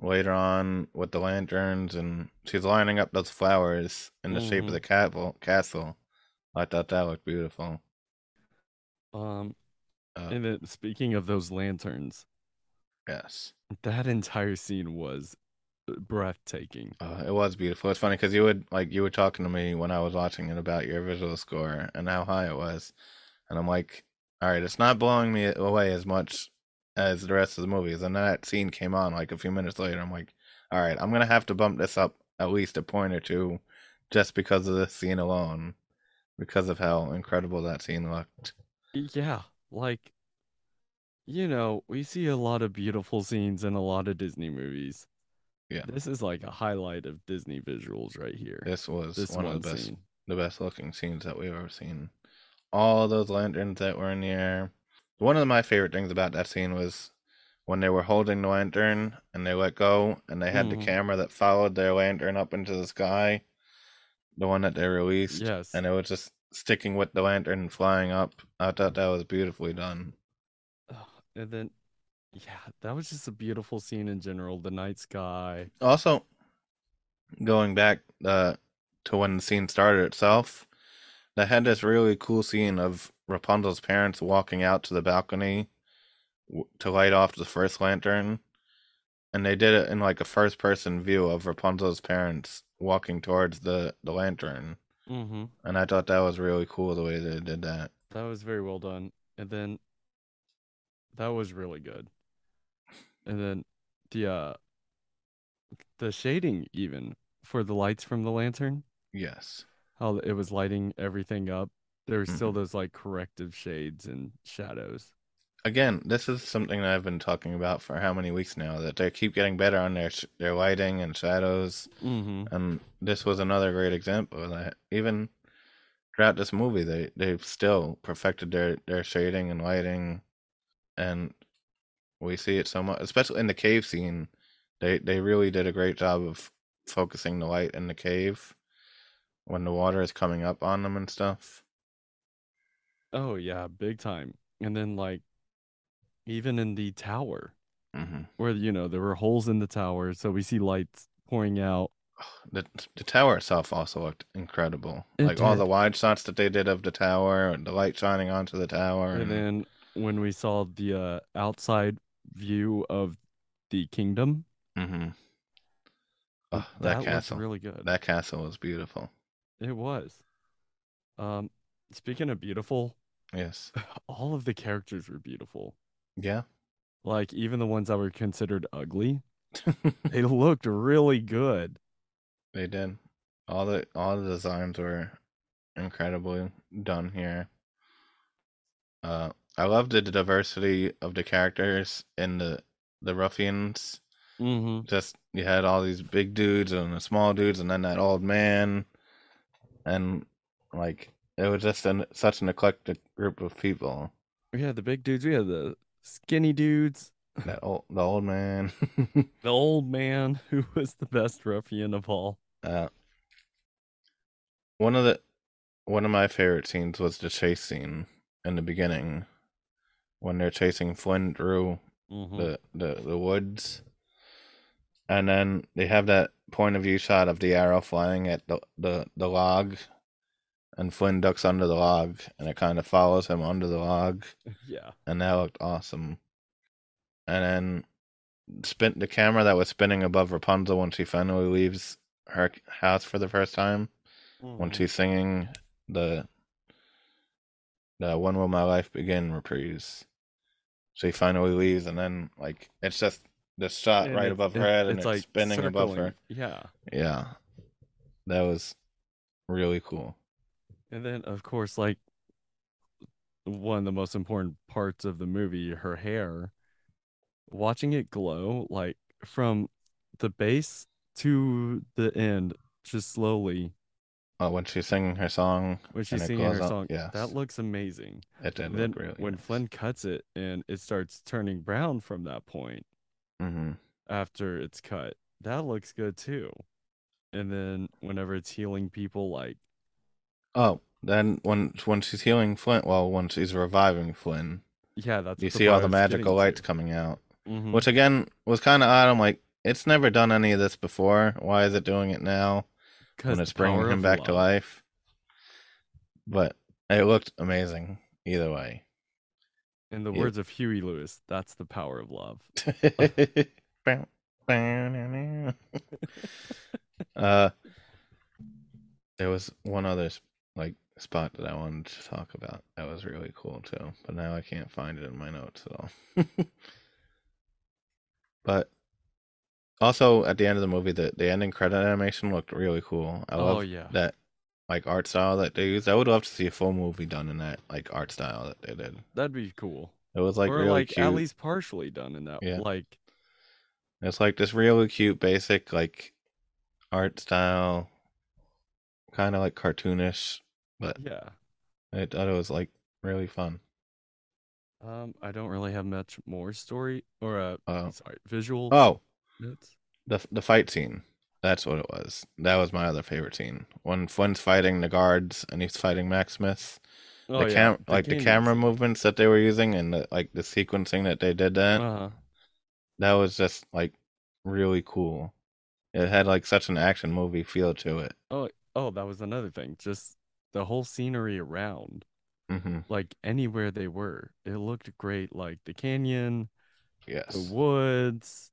later on with the lanterns, and she's lining up those flowers in the shape of Mhm. the castle. Castle, I thought that looked beautiful. Um Uh, and then speaking of those lanterns, yes. that entire scene was breathtaking. Uh, it was beautiful. It's funny because you would like you were talking to me when I was watching it about your visual score and how high it was, and I'm like, all right, it's not blowing me away as much as the rest of the movies. And then that scene came on like a few minutes later. I'm like, all right, I'm gonna have to bump this up at least a point or two, just because of this scene alone, because of how incredible that scene looked. Yeah, like you know, we see a lot of beautiful scenes in a lot of Disney movies. Yeah. This is like a highlight of Disney visuals right here. This was This one one of the best scene. the best looking scenes that we've ever seen. All those lanterns that were in the air. One of my favorite things about that scene was when they were holding the lantern and they let go and they had Mhm. the camera that followed their lantern up into the sky. The one that they released. Yes. And it was just sticking with the lantern and flying up. I thought that was beautifully done. And then yeah, that was just a beautiful scene in general. The night sky. Also, going back uh, to when the scene started itself, they had this really cool scene of Rapunzel's parents walking out to the balcony w- to light off the first lantern, and they did it in like a first-person view of Rapunzel's parents walking towards the the lantern, Mm-hmm. and I thought that was really cool the way they did that. That was very well done. And then that was really good. And then the uh the shading even for the lights from the lantern, Yes. how it was lighting everything up. There were still Mhm. those like corrective shades and shadows. Again, this is something that I've been talking about for how many weeks now that they keep getting better on their sh- their lighting and shadows. Mm-hmm. and this was another great example of that. Even throughout this movie, they they've still perfected their their shading and lighting, and we see it so much, especially in the cave scene. They they really did a great job of focusing the light in the cave when the water is coming up on them and stuff. Oh yeah, big time. And then like even in the tower hmm where you know there were holes in the tower, so we see lights pouring out. The the tower itself also looked incredible. It like all the wide shots that they did of the tower and the light shining onto the tower. And then when we saw the uh, outside view of the kingdom, hmm that, that castle. really good. That castle was beautiful. It was. Um, speaking of beautiful, Yes. all of the characters were beautiful. Yeah. Like even the ones that were considered ugly, they looked really good. they did. All the all the designs were incredibly done here. Uh I love the diversity of the characters in the the ruffians. Mm-hmm. Just you had all these big dudes and the small dudes and then that old man and like it was just an, such an eclectic group of people. We had the big dudes. We had the skinny dudes. That old the old man. The old man who was the best ruffian of all. Uh, one of the one of my favorite scenes was the chase scene in the beginning when they're chasing Flynn through Mm-hmm. the, the the woods, and then they have that point of view shot of the arrow flying at the the, the log, and Flynn ducks under the log, and it kind of follows him under the log, Yeah. and that looked awesome. And then spin the camera that was spinning above Rapunzel when she finally leaves her house for the first time when Mhm. she's singing the the "When Will My Life Begin" reprise. She finally leaves, and then like it's just the shot And right it's- above her head, and it's, like spinning above her. Yeah. Yeah, that was really cool. And then, of course, like one of the most important parts of the movie, her hair, watching it glow, like from the base to the end, just slowly Uh, when she's singing her song, when she's singing her up, song. yes. That looks amazing. it did then look really. when nice. Flynn cuts it and it starts turning brown from that point hmm after it's cut, that looks good too. And then whenever it's healing people, like Oh, then when when she's healing Flynn, well, when she's reviving Flynn, yeah, that's you see all the magical lights to. coming out, Mhm. which again was kind of odd. I'm like, it's never done any of this before. Why is it doing it now when it's bringing him back to life? But it looked amazing either way. In the words of Huey Lewis, that's the power of love. uh, there was one other like spot that I wanted to talk about that was really cool too, but now I can't find it in my notes at all. but also at the end of the movie, the the ending credit animation looked really cool. I Oh love yeah. that like art style that they used. I would love to see a full movie done in that like art style that they did. That'd be cool. It was like or really like cute. at least partially done in that. Yeah. Like It's like this really cute, basic like art style, kind of like cartoonish, but yeah. I thought it was like really fun. Um, I don't really have much more story or uh, Oh. sorry, visual Oh, notes. the the fight scene. That's what it was. That was my other favorite scene. When Flynn's fighting the guards and he's fighting Maximus. Oh the yeah, cam like the camera movements that they were using and the, like the sequencing that they did that. Uh-huh. that was just like really cool. It had like such an action movie feel to it. Oh, oh, that was another thing. Just the whole scenery around, hmm like anywhere they were, it looked great. Like the canyon, Yes. the woods,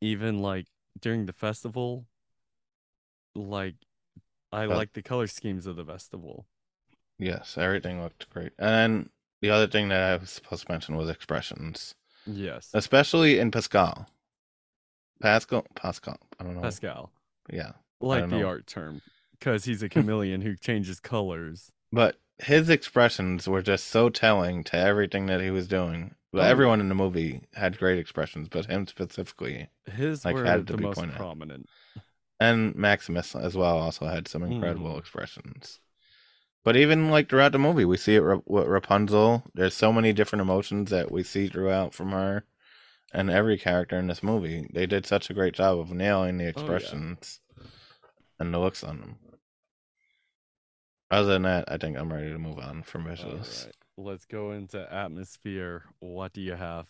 even like during the festival. Like, I Uh, like the color schemes of the festival. Yes, everything looked great. And then the other thing that I was supposed to mention was expressions, Yes, especially in Pascal. Pascal, Pascal. I don't know. Pascal. Yeah, like the know. art term because he's a chameleon who changes colors. but his expressions were just so telling to everything that he was doing. But Oh, everyone in the movie had great expressions, but him specifically, His Like, were had to the be most pointed out. prominent. and Maximus as well, also had some incredible Mhm. expressions. But even like throughout the movie, we see it with Rapunzel. There's so many different emotions that we see throughout from her, and every character in this movie. They did such a great job of nailing the Oh, yeah. expressions and the looks on them. Other than that, I think I'm ready to move on from visuals. Let's go into atmosphere. What do you have?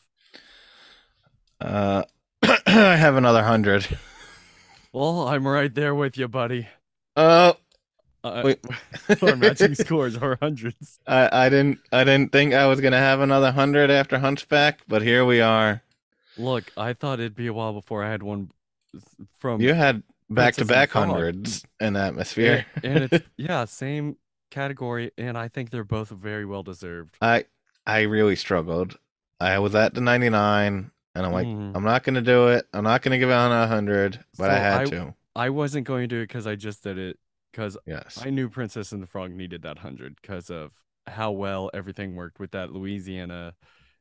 Uh, I have another hundred. Well, I'm right there with you, buddy. Oh, Uh, Wait. our matching scores are hundreds. I, I didn't I didn't think I was gonna have another hundred after Hunchback, but here we are. Look, I thought it'd be a while before I had one from You had back to back hundreds in and, atmosphere. and it's yeah, same category, and I think they're both very well deserved. I I really struggled. I was at the ninety nine, and I'm like, Mhm. I'm not gonna do it. I'm not gonna give out a hundred, but I had I- to. I wasn't going to do it because I just did it because Yes. I knew Princess and the Frog needed that hundred because of how well everything worked with that Louisiana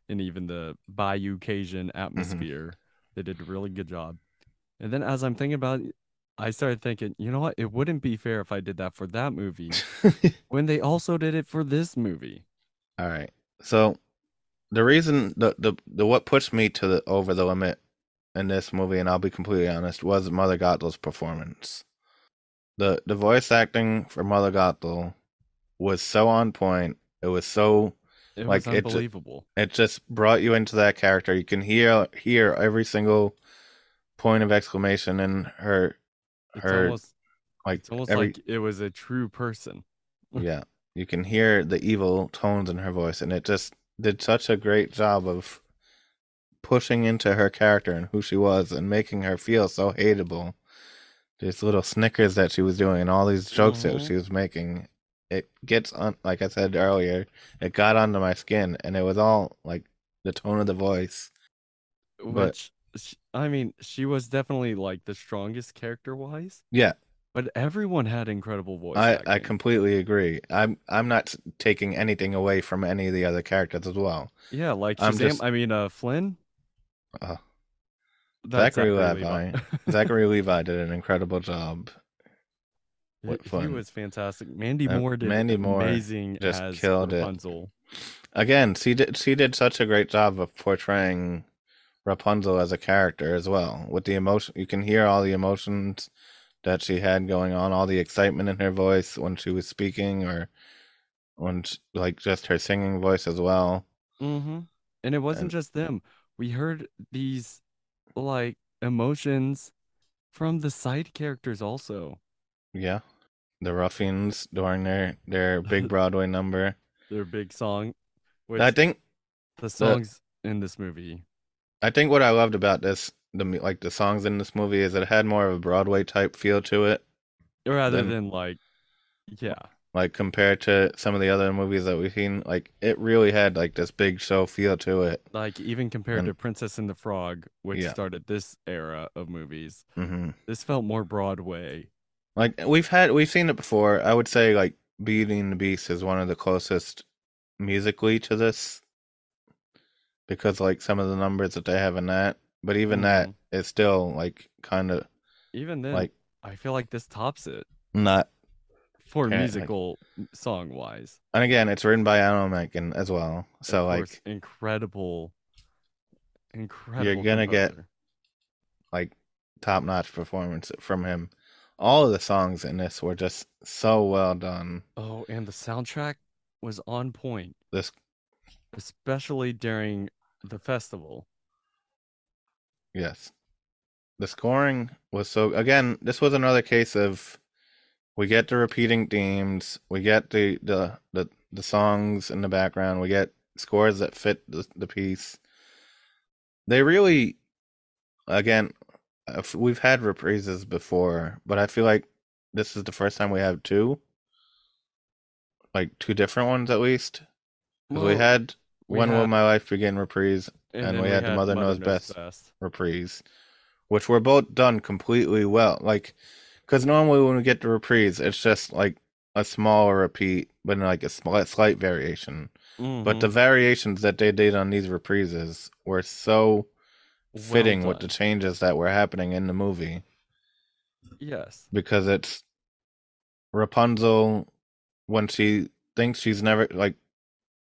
and even the Bayou Cajun atmosphere. They did a really good job. And then as I'm thinking about I started thinking, you know what? It wouldn't be fair if I did that for that movie when they also did it for this movie. All right. So the reason the, the the what pushed me to the over the limit in this movie, and I'll be completely honest, was Mother Gothel's performance. The the voice acting for Mother Gothel was so on point. It was so It Like, was unbelievable. it just brought you into that character. You can hear hear every single point of exclamation in her It's her almost like it's almost every like it was a true person. yeah. You can hear the evil tones in her voice, and it just did such a great job of pushing into her character and who she was and making her feel so hateable. These little snickers that she was doing and all these jokes that Mhm. she was making, it gets on. Like I said earlier, it got onto my skin, and it was all like the tone of the voice. But- Which sh- I mean, she was definitely like the strongest character wise, Yeah, but everyone had incredible voice I, acting. I completely agree. I'm I'm not taking anything away from any of the other characters as well. Yeah, like I'm Shazam. just- I mean, uh, Flynn. Uh, That's Zachary Levi. Levi. Zachary Levi did an incredible job. What he was fantastic. Mandy Moore did Mandy Moore amazing just as killed it. Again, she did she did such a great job of portraying Rapunzel as a character as well. With the emotion, you can hear all the emotions that she had going on, all the excitement in her voice when she was speaking, or when sh like just her singing voice as well. Mm-hmm. And it wasn't And- just them. We heard these like emotions from the side characters also. Yeah, the Ruffians during their their big Broadway number. Their big song, which I think the songs in this movie. I think what I loved about this, the like the songs in this movie, is it had more of a Broadway type feel to it, Rather Then- than like, yeah, like compared to some of the other movies that we've seen. Like it really had like this big show feel to it. like even compared And- to Princess and the Frog, which Yeah. started this era of movies, hmm this felt more Broadway. Like we've had, we've seen it before. I would say like Beauty and the Beast is one of the closest musically to this, because like some of the numbers that they have in that. But even that Mhm. is still like kind of Even then, like I feel like this tops it not. for Yeah, like- musical song wise. And again, it's written by Alan Menken as well. So like incredible, incredible. You're gonna get- like top notch performance from him. All of the songs in this were just so well done. Oh, and the soundtrack was on point, This especially during the festival. yes. The scoring was so again, this was another case of we get the repeating themes, we get the the the, the songs in the background, we get scores that fit the, the piece. They really again uh, if- we've had reprises before, but I feel like this is the first time we have two. Like two different ones at least. 'Cause we had we When Will My Life Begin reprise, and then we had the Mother Knows Best. reprise, which were both done completely well. Like, because normally when we get the reprise, it's just like a smaller repeat, but like a slight, slight variation. But mm-hmm. the variations that they did on these reprises were so Well fitting with the changes that were happening in the movie yes, because it's Rapunzel when she thinks she's never like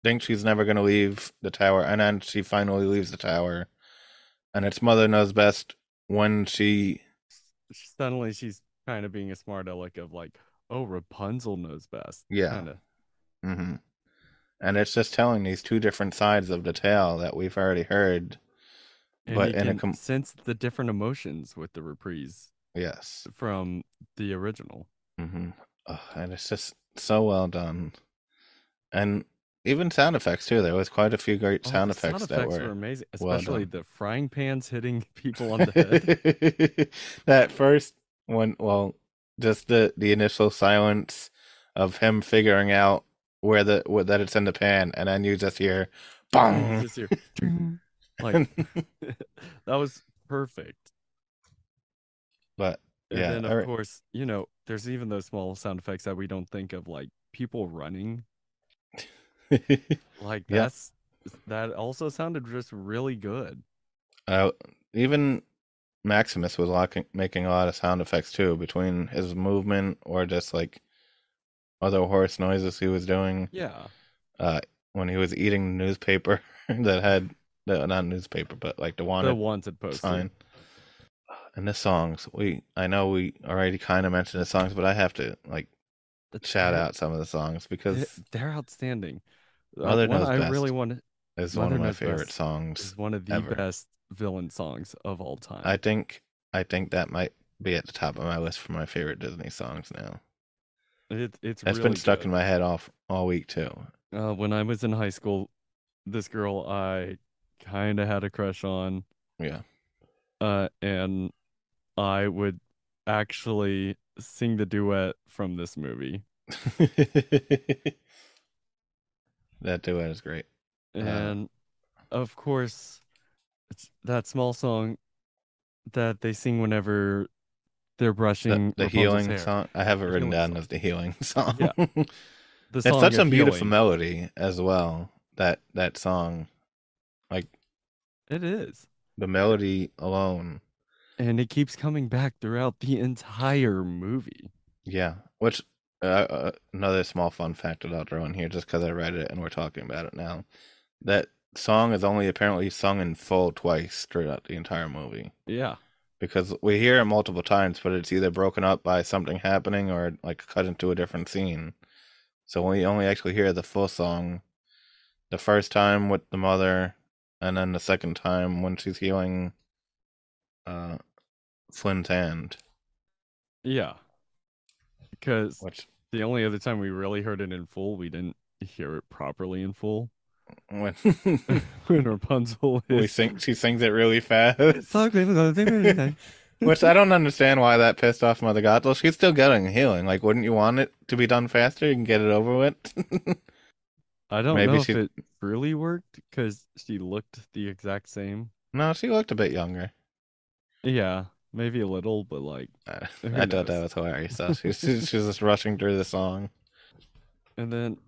thinks she's never gonna leave the tower, and then she finally leaves the tower, and it's Mother Knows Best when she suddenly she's kind of being a smart aleck of like, oh, Rapunzel knows best. Yeah. kind of. hmm And it's just telling these two different sides of the tale that we've already heard. And But in a com- sense the different emotions with the reprise Yes. from the original. hmm and it's just so well done. And even sound effects too. There was quite a few great Oh, sound effects that were were amazing, especially done. the frying pans hitting people on the head. that first one, well, just the the initial silence of him figuring out where the where, that it's in the pan, and then you just hear, bang. just hear, like that was perfect. but And Yeah, then of alright. course, you know, there's even those small sound effects that we don't think of, like people running. Like Yeah. that's that also sounded just really good. uh, even Maximus was locking, making a lot of sound effects too, between his movement or just like other horse noises he was doing. Yeah. Uh, when he was eating the newspaper that had the not newspaper, but like the wanted the wanted poster. sign. And the songs, we I know we already kind of mentioned the songs, but I have to like shout out some of the songs because They're outstanding. Uh, Mother one Knows I Best. really want to it's one of my Knows favorite Best songs. is one of the ever. best villain songs of all time. I think I think that might be at the top of my list for my favorite Disney songs now. it, it's That's really been stuck good. in my head off all week too. Uh, when I was in high school, this girl I kind of had a crush on. Yeah. Uh, and I would actually sing the duet from this movie. that duet is great. Uh, And of course, it's that small song that they sing whenever they're brushing the Rapunzel's healing hair. song. I have it The written down song. as the healing song. Yeah. The it's such a beautiful healing. melody as well. That that song, like It is. the melody alone. And it keeps coming back throughout the entire movie. Yeah. Which uh, uh, another small fun fact that I'll throw in here, just because I read it and we're talking about it now. That song is only apparently sung in full twice throughout the entire movie. Yeah. because we hear it multiple times, but it's either broken up by something happening or like cut into a different scene. So we only actually hear the full song the first time with the mother, and then the second time when she's healing uh, Flynn's hand. Yeah. Because Which the only other time we really heard it in full, we didn't hear it properly in full. when when Rapunzel we is sing, she sings it really fast. Which I don't understand why that pissed off Mother Gothel. She's still getting healing. Like, wouldn't you want it to be done faster? You can get it over with. I don't Maybe know she- if it really worked because she looked the exact same. no, she looked a bit younger. Yeah, maybe a little, but like, Uh, I thought that was hilarious. Though she's she's just rushing through the song. and then,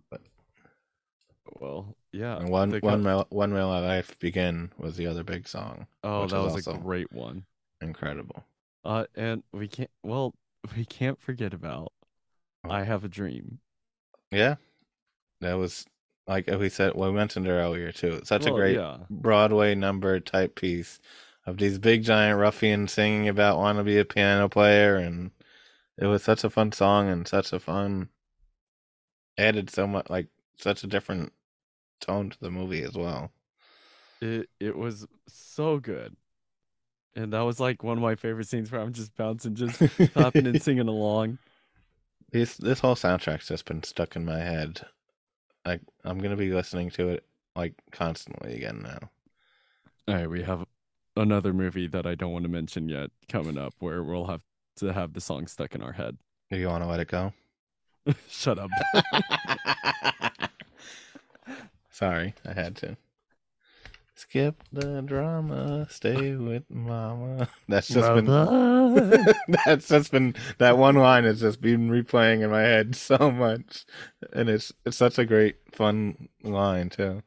well, yeah. And one one Will, one will our life begin was the other big song. Oh, that was a great one. Incredible. Uh, and we can't. Well, we can't forget about Oh. "I Have a Dream." Yeah, that was like we said. Well, We mentioned it earlier too. Such a great Yeah, Broadway number type piece of these big giant ruffians singing about want to be a piano player, and it was such a fun song and such a fun added so much like such a different tone to the movie as well. it it was so good, and that was like one of my favorite scenes where I'm just bouncing, just clapping and singing along. This this whole soundtrack's just been stuck in my head. Like I'm gonna be listening to it like constantly again now. All right, we have another movie that I don't want to mention yet coming up where we'll have to have the song stuck in our head. Do you want to let it go? Shut up. Sorry, I had to. Skip the drama, stay with mama. That's just been that's just been that one line has just been replaying in my head so much, and it's it's such a great fun line too.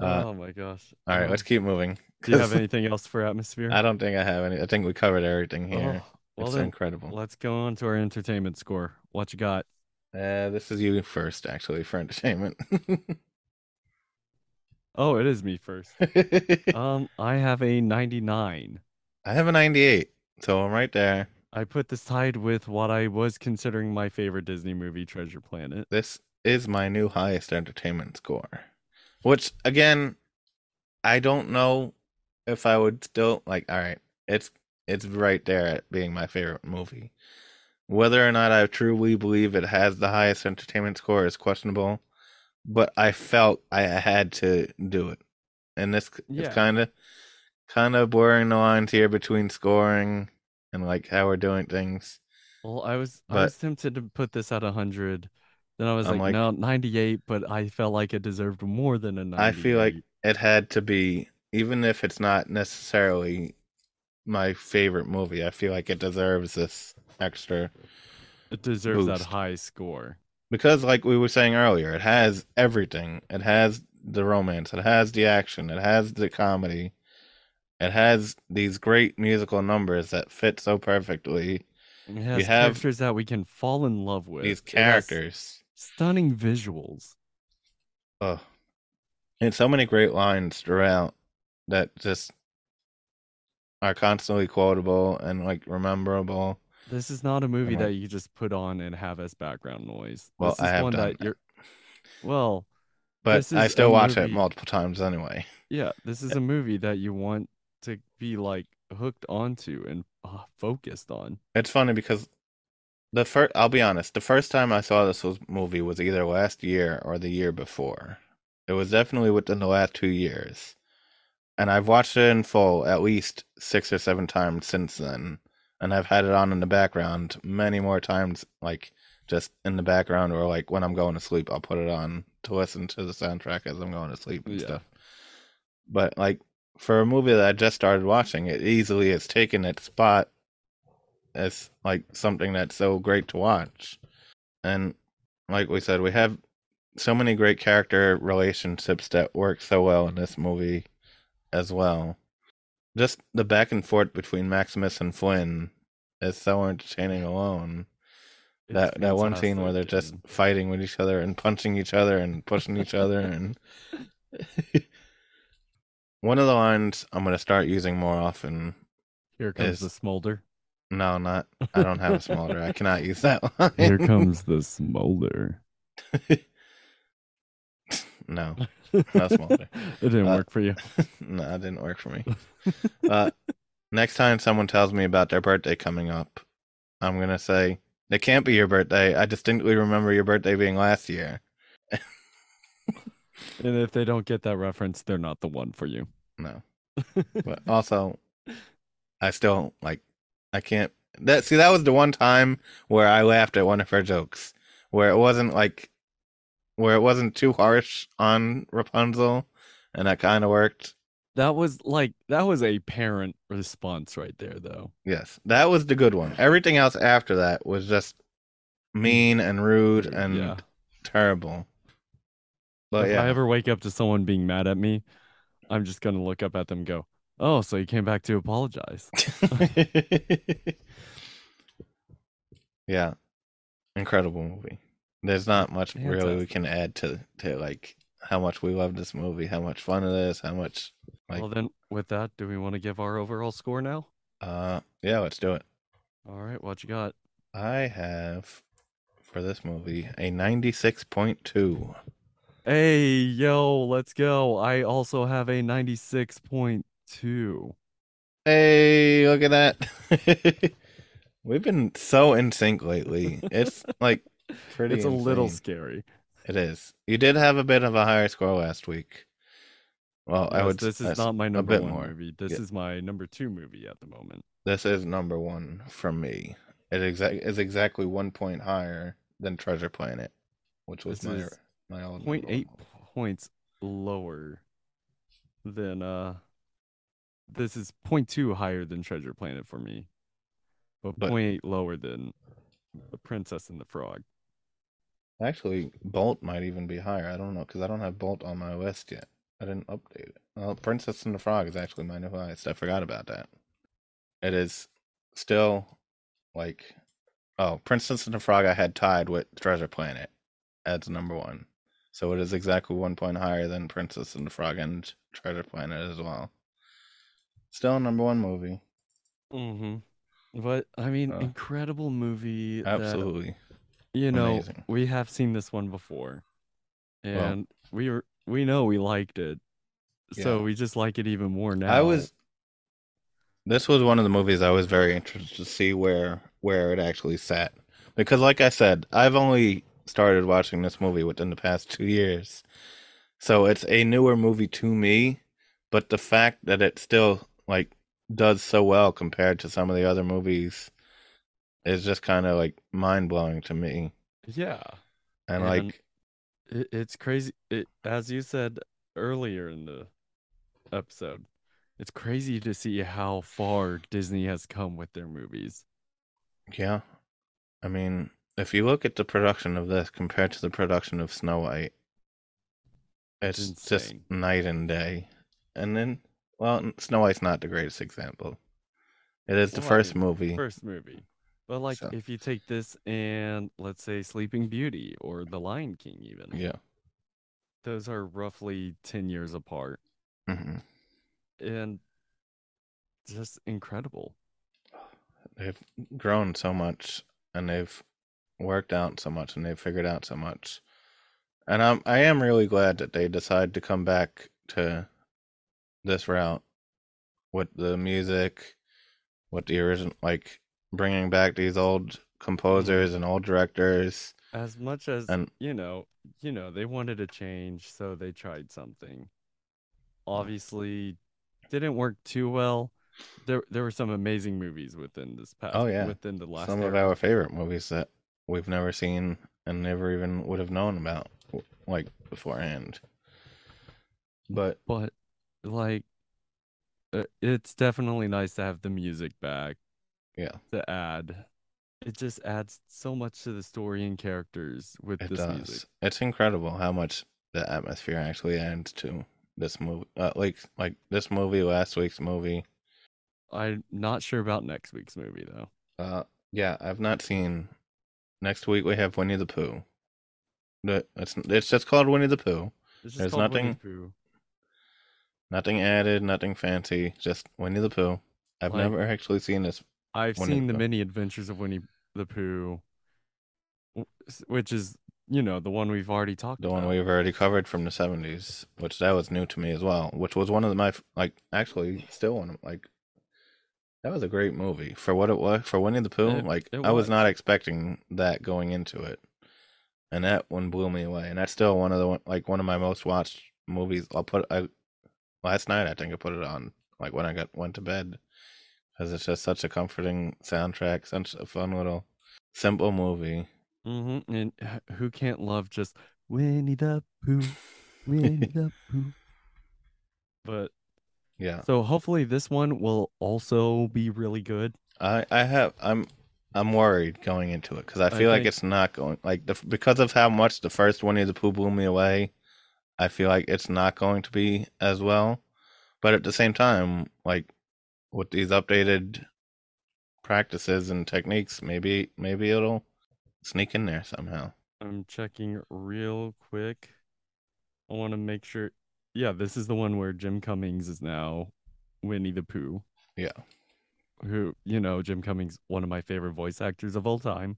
Uh, oh my gosh. all right, Um, let's keep moving. Do you have anything else for atmosphere? I don't think I have any. I think we covered everything here. Oh, well it's then, incredible. let's go on to our entertainment score. What you got? Uh, this is you first, actually, for entertainment. Oh, it is me first. Um, I have a 99. I have a 98, so I'm right there. I put this tied with what I was considering my favorite Disney movie, Treasure Planet. This is my new highest entertainment score. Which, again, I don't know if I would still like. All right, it's it's right there at being my favorite movie. Whether or not I truly believe it has the highest entertainment score is questionable, but I felt I had to do it, and this Yeah. it's kind of kind of blurring the lines here between scoring and like how we're doing things. Well, I was I was tempted to put this at 100. Then I was like, like- no, 98, but I felt like it deserved more than a 98. I feel like it had to be, even if it's not necessarily my favorite movie. I feel like it deserves this extra it deserves that high score. because, like we were saying earlier, it has everything. It has the romance. It has the action. It has the comedy. It has these great musical numbers that fit so perfectly. It has have characters that we can fall in love with. These characters. stunning visuals. Oh, and so many great lines throughout that just are constantly quotable and like rememberable. This is not a movie Uh-huh. that you just put on and have as background noise. Well, this is I have one done that that. you're well, But I still watch it multiple times anyway. yeah, this is a movie that you want to be like hooked onto and uh, focused on. It's funny because the first, I'll be honest, the first time I saw this was, movie was either last year or the year before. It was definitely within the last two years. And I've watched it in full at least six or seven times since then, and I've had it on in the background many more times, like just in the background or like when I'm going to sleep, I'll put it on to listen to the soundtrack as I'm going to sleep and Yeah. stuff. But like for a movie that I just started watching, it easily has taken its spot as like something that's so great to watch. And like we said, we have so many great character relationships that work so well in this movie as well. Just the back and forth between Maximus and Flynn is so entertaining alone. It's that that one scene where they're just fighting with each other and punching each other and pushing each other and one of the lines I'm gonna start using more often. here comes is- the smolder. No, not I don't have a smolder. I cannot use that line. Here comes the smolder. no, Not smolder. it didn't Uh, work for you. no, it didn't work for me. Uh, next time someone tells me about their birthday coming up, I'm gonna say it can't be your birthday. I distinctly remember your birthday being last year. And if they don't get that reference, they're not the one for you. No, but also, I still like. I can't. That see, that was the one time where I laughed at one of her jokes, where it wasn't like, where it wasn't too harsh on Rapunzel, and that kind of worked. That was like that was a parent response right there, though. Yes, that was the good one. Everything else after that was just mean and rude and yeah. terrible. But if yeah, I ever wake up to someone being mad at me, I'm just gonna look up at them and go, "Oh, so you came back to apologize." yeah, incredible movie. There's not much really we can add to to like how much we love this movie, how much fun it is, how much like well, then with that, do we want to give our overall score now? uh yeah, let's do it. All right, what you got? I have for this movie a 96.2. Hey, yo, let's go. I also have a 96.2. Hey, look at that. We've been so in sync lately. It's like pretty It's a little scary. It is. You did have a bit of a higher score last week. Well, I would. this is not my a number bit one more. movie. This Yeah. is my number two movie at the moment. This is number one from me. It exact is exactly one point higher than Treasure Planet, which was This my my old Point eight points lower than uh this is point two higher than Treasure Planet for me. But, But- point eight lower than The Princess and the Frog. Actually, Bolt might even be higher. I don't know because I don't have Bolt on my list yet. I didn't update it. Well, Princess and the Frog is actually my new highest. I forgot about that. It is still like oh, Princess and the Frog I had tied with Treasure Planet as number one. So it is exactly one point higher than Princess and the Frog and Treasure Planet as well. Still number one movie. Mm-hmm. But I mean, Uh, incredible movie that Absolutely. You know amazing. we have seen this one before, Well- and we were we know we liked it, so Yeah. we just like it even more now. I was. This was one of the movies I was very interested to see where where it actually sat because, like I said, I've only started watching this movie within the past two years, so it's a newer movie to me. But the fact that it still like does so well compared to some of the other movies is just kind of like mind blowing to me. yeah. And, And- like, It, it's crazy. It as you said earlier in the episode, it's crazy to see how far Disney has come with their movies. Yeah. I mean, if you look at the production of this compared to the production of Snow White, it's just night and day. And then, well, Snow White's not the greatest example. It is the Well, first movie. First movie. But like So- if you take this and let's say Sleeping Beauty or The Lion King even. Yeah. Those are roughly 10 years apart hmm and just incredible. They've grown so much and they've worked out so much and they've figured out so much. And I'm I am really glad that they decided to come back to this route with the music, with the original like bringing back these old composers and old directors. As much as And- you know, you know, they wanted a change, so they tried something. Obviously, didn't work too well. There there were some amazing movies within this past Oh, yeah. within the last Some of our favorite movies that we've never seen and never even would have known about, like beforehand. But but like uh, it's definitely nice to have the music back yeah, to add. It just adds so much to the story and characters with it this does. music. It's incredible how much the atmosphere actually adds to this movie. Uh, like like this movie, last week's movie. I'm not sure about next week's movie though. Uh, yeah, I've not seen. Next week we have Winnie the Pooh. It's it's just called Winnie the Pooh. There's nothing- the. Nothing added, nothing fancy, just Winnie the Pooh. I've Like- never actually seen this. I've seen the many adventures of Winnie the Pooh, which is you know the one we've already talked about. The about. one we've already covered from the seventies, which that was new to me as well. Which was one of my like actually still one of like that was a great movie for what it was for Winnie the Pooh. It- like it I was was. not expecting that going into it, and that one blew me away. And that's still one of the one- like one of my most watched movies. I'll put I last night I think I put it on like when I got went to bed because it's just such a comforting soundtrack, such a fun little simple movie. hmm And who can't love just Winnie the Pooh, Winnie the Pooh? But Yeah. so hopefully this one will also be really good. I I have I'm I'm worried going into it because I I feel like think- it's not going like the because of how much the first Winnie the Pooh blew me away. I feel like it's not going to be as well, but at the same time, like with these updated practices and techniques, maybe maybe it'll sneak in there somehow. I'm checking real quick. I want to make sure. Yeah, this is the one where Jim Cummings is now Winnie the Pooh. Yeah. Who, you know, Jim Cummings, one of my favorite voice actors of all time.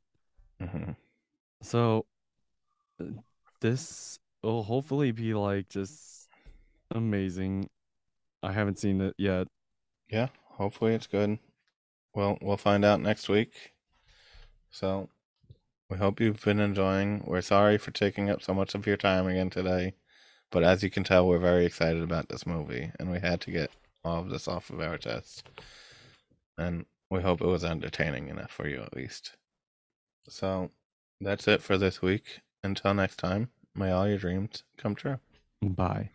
hmm So uh, this will hopefully be like just amazing. I haven't seen it yet. Yeah, hopefully it's good. Well, we'll find out next week. So, we hope you've been enjoying. We're sorry for taking up so much of your time again today, but as you can tell, we're very excited about this movie, and we had to get all of this off of our chest. And we hope it was entertaining enough for you at least. So, that's it for this week. Until next time, may all your dreams come true. Bye.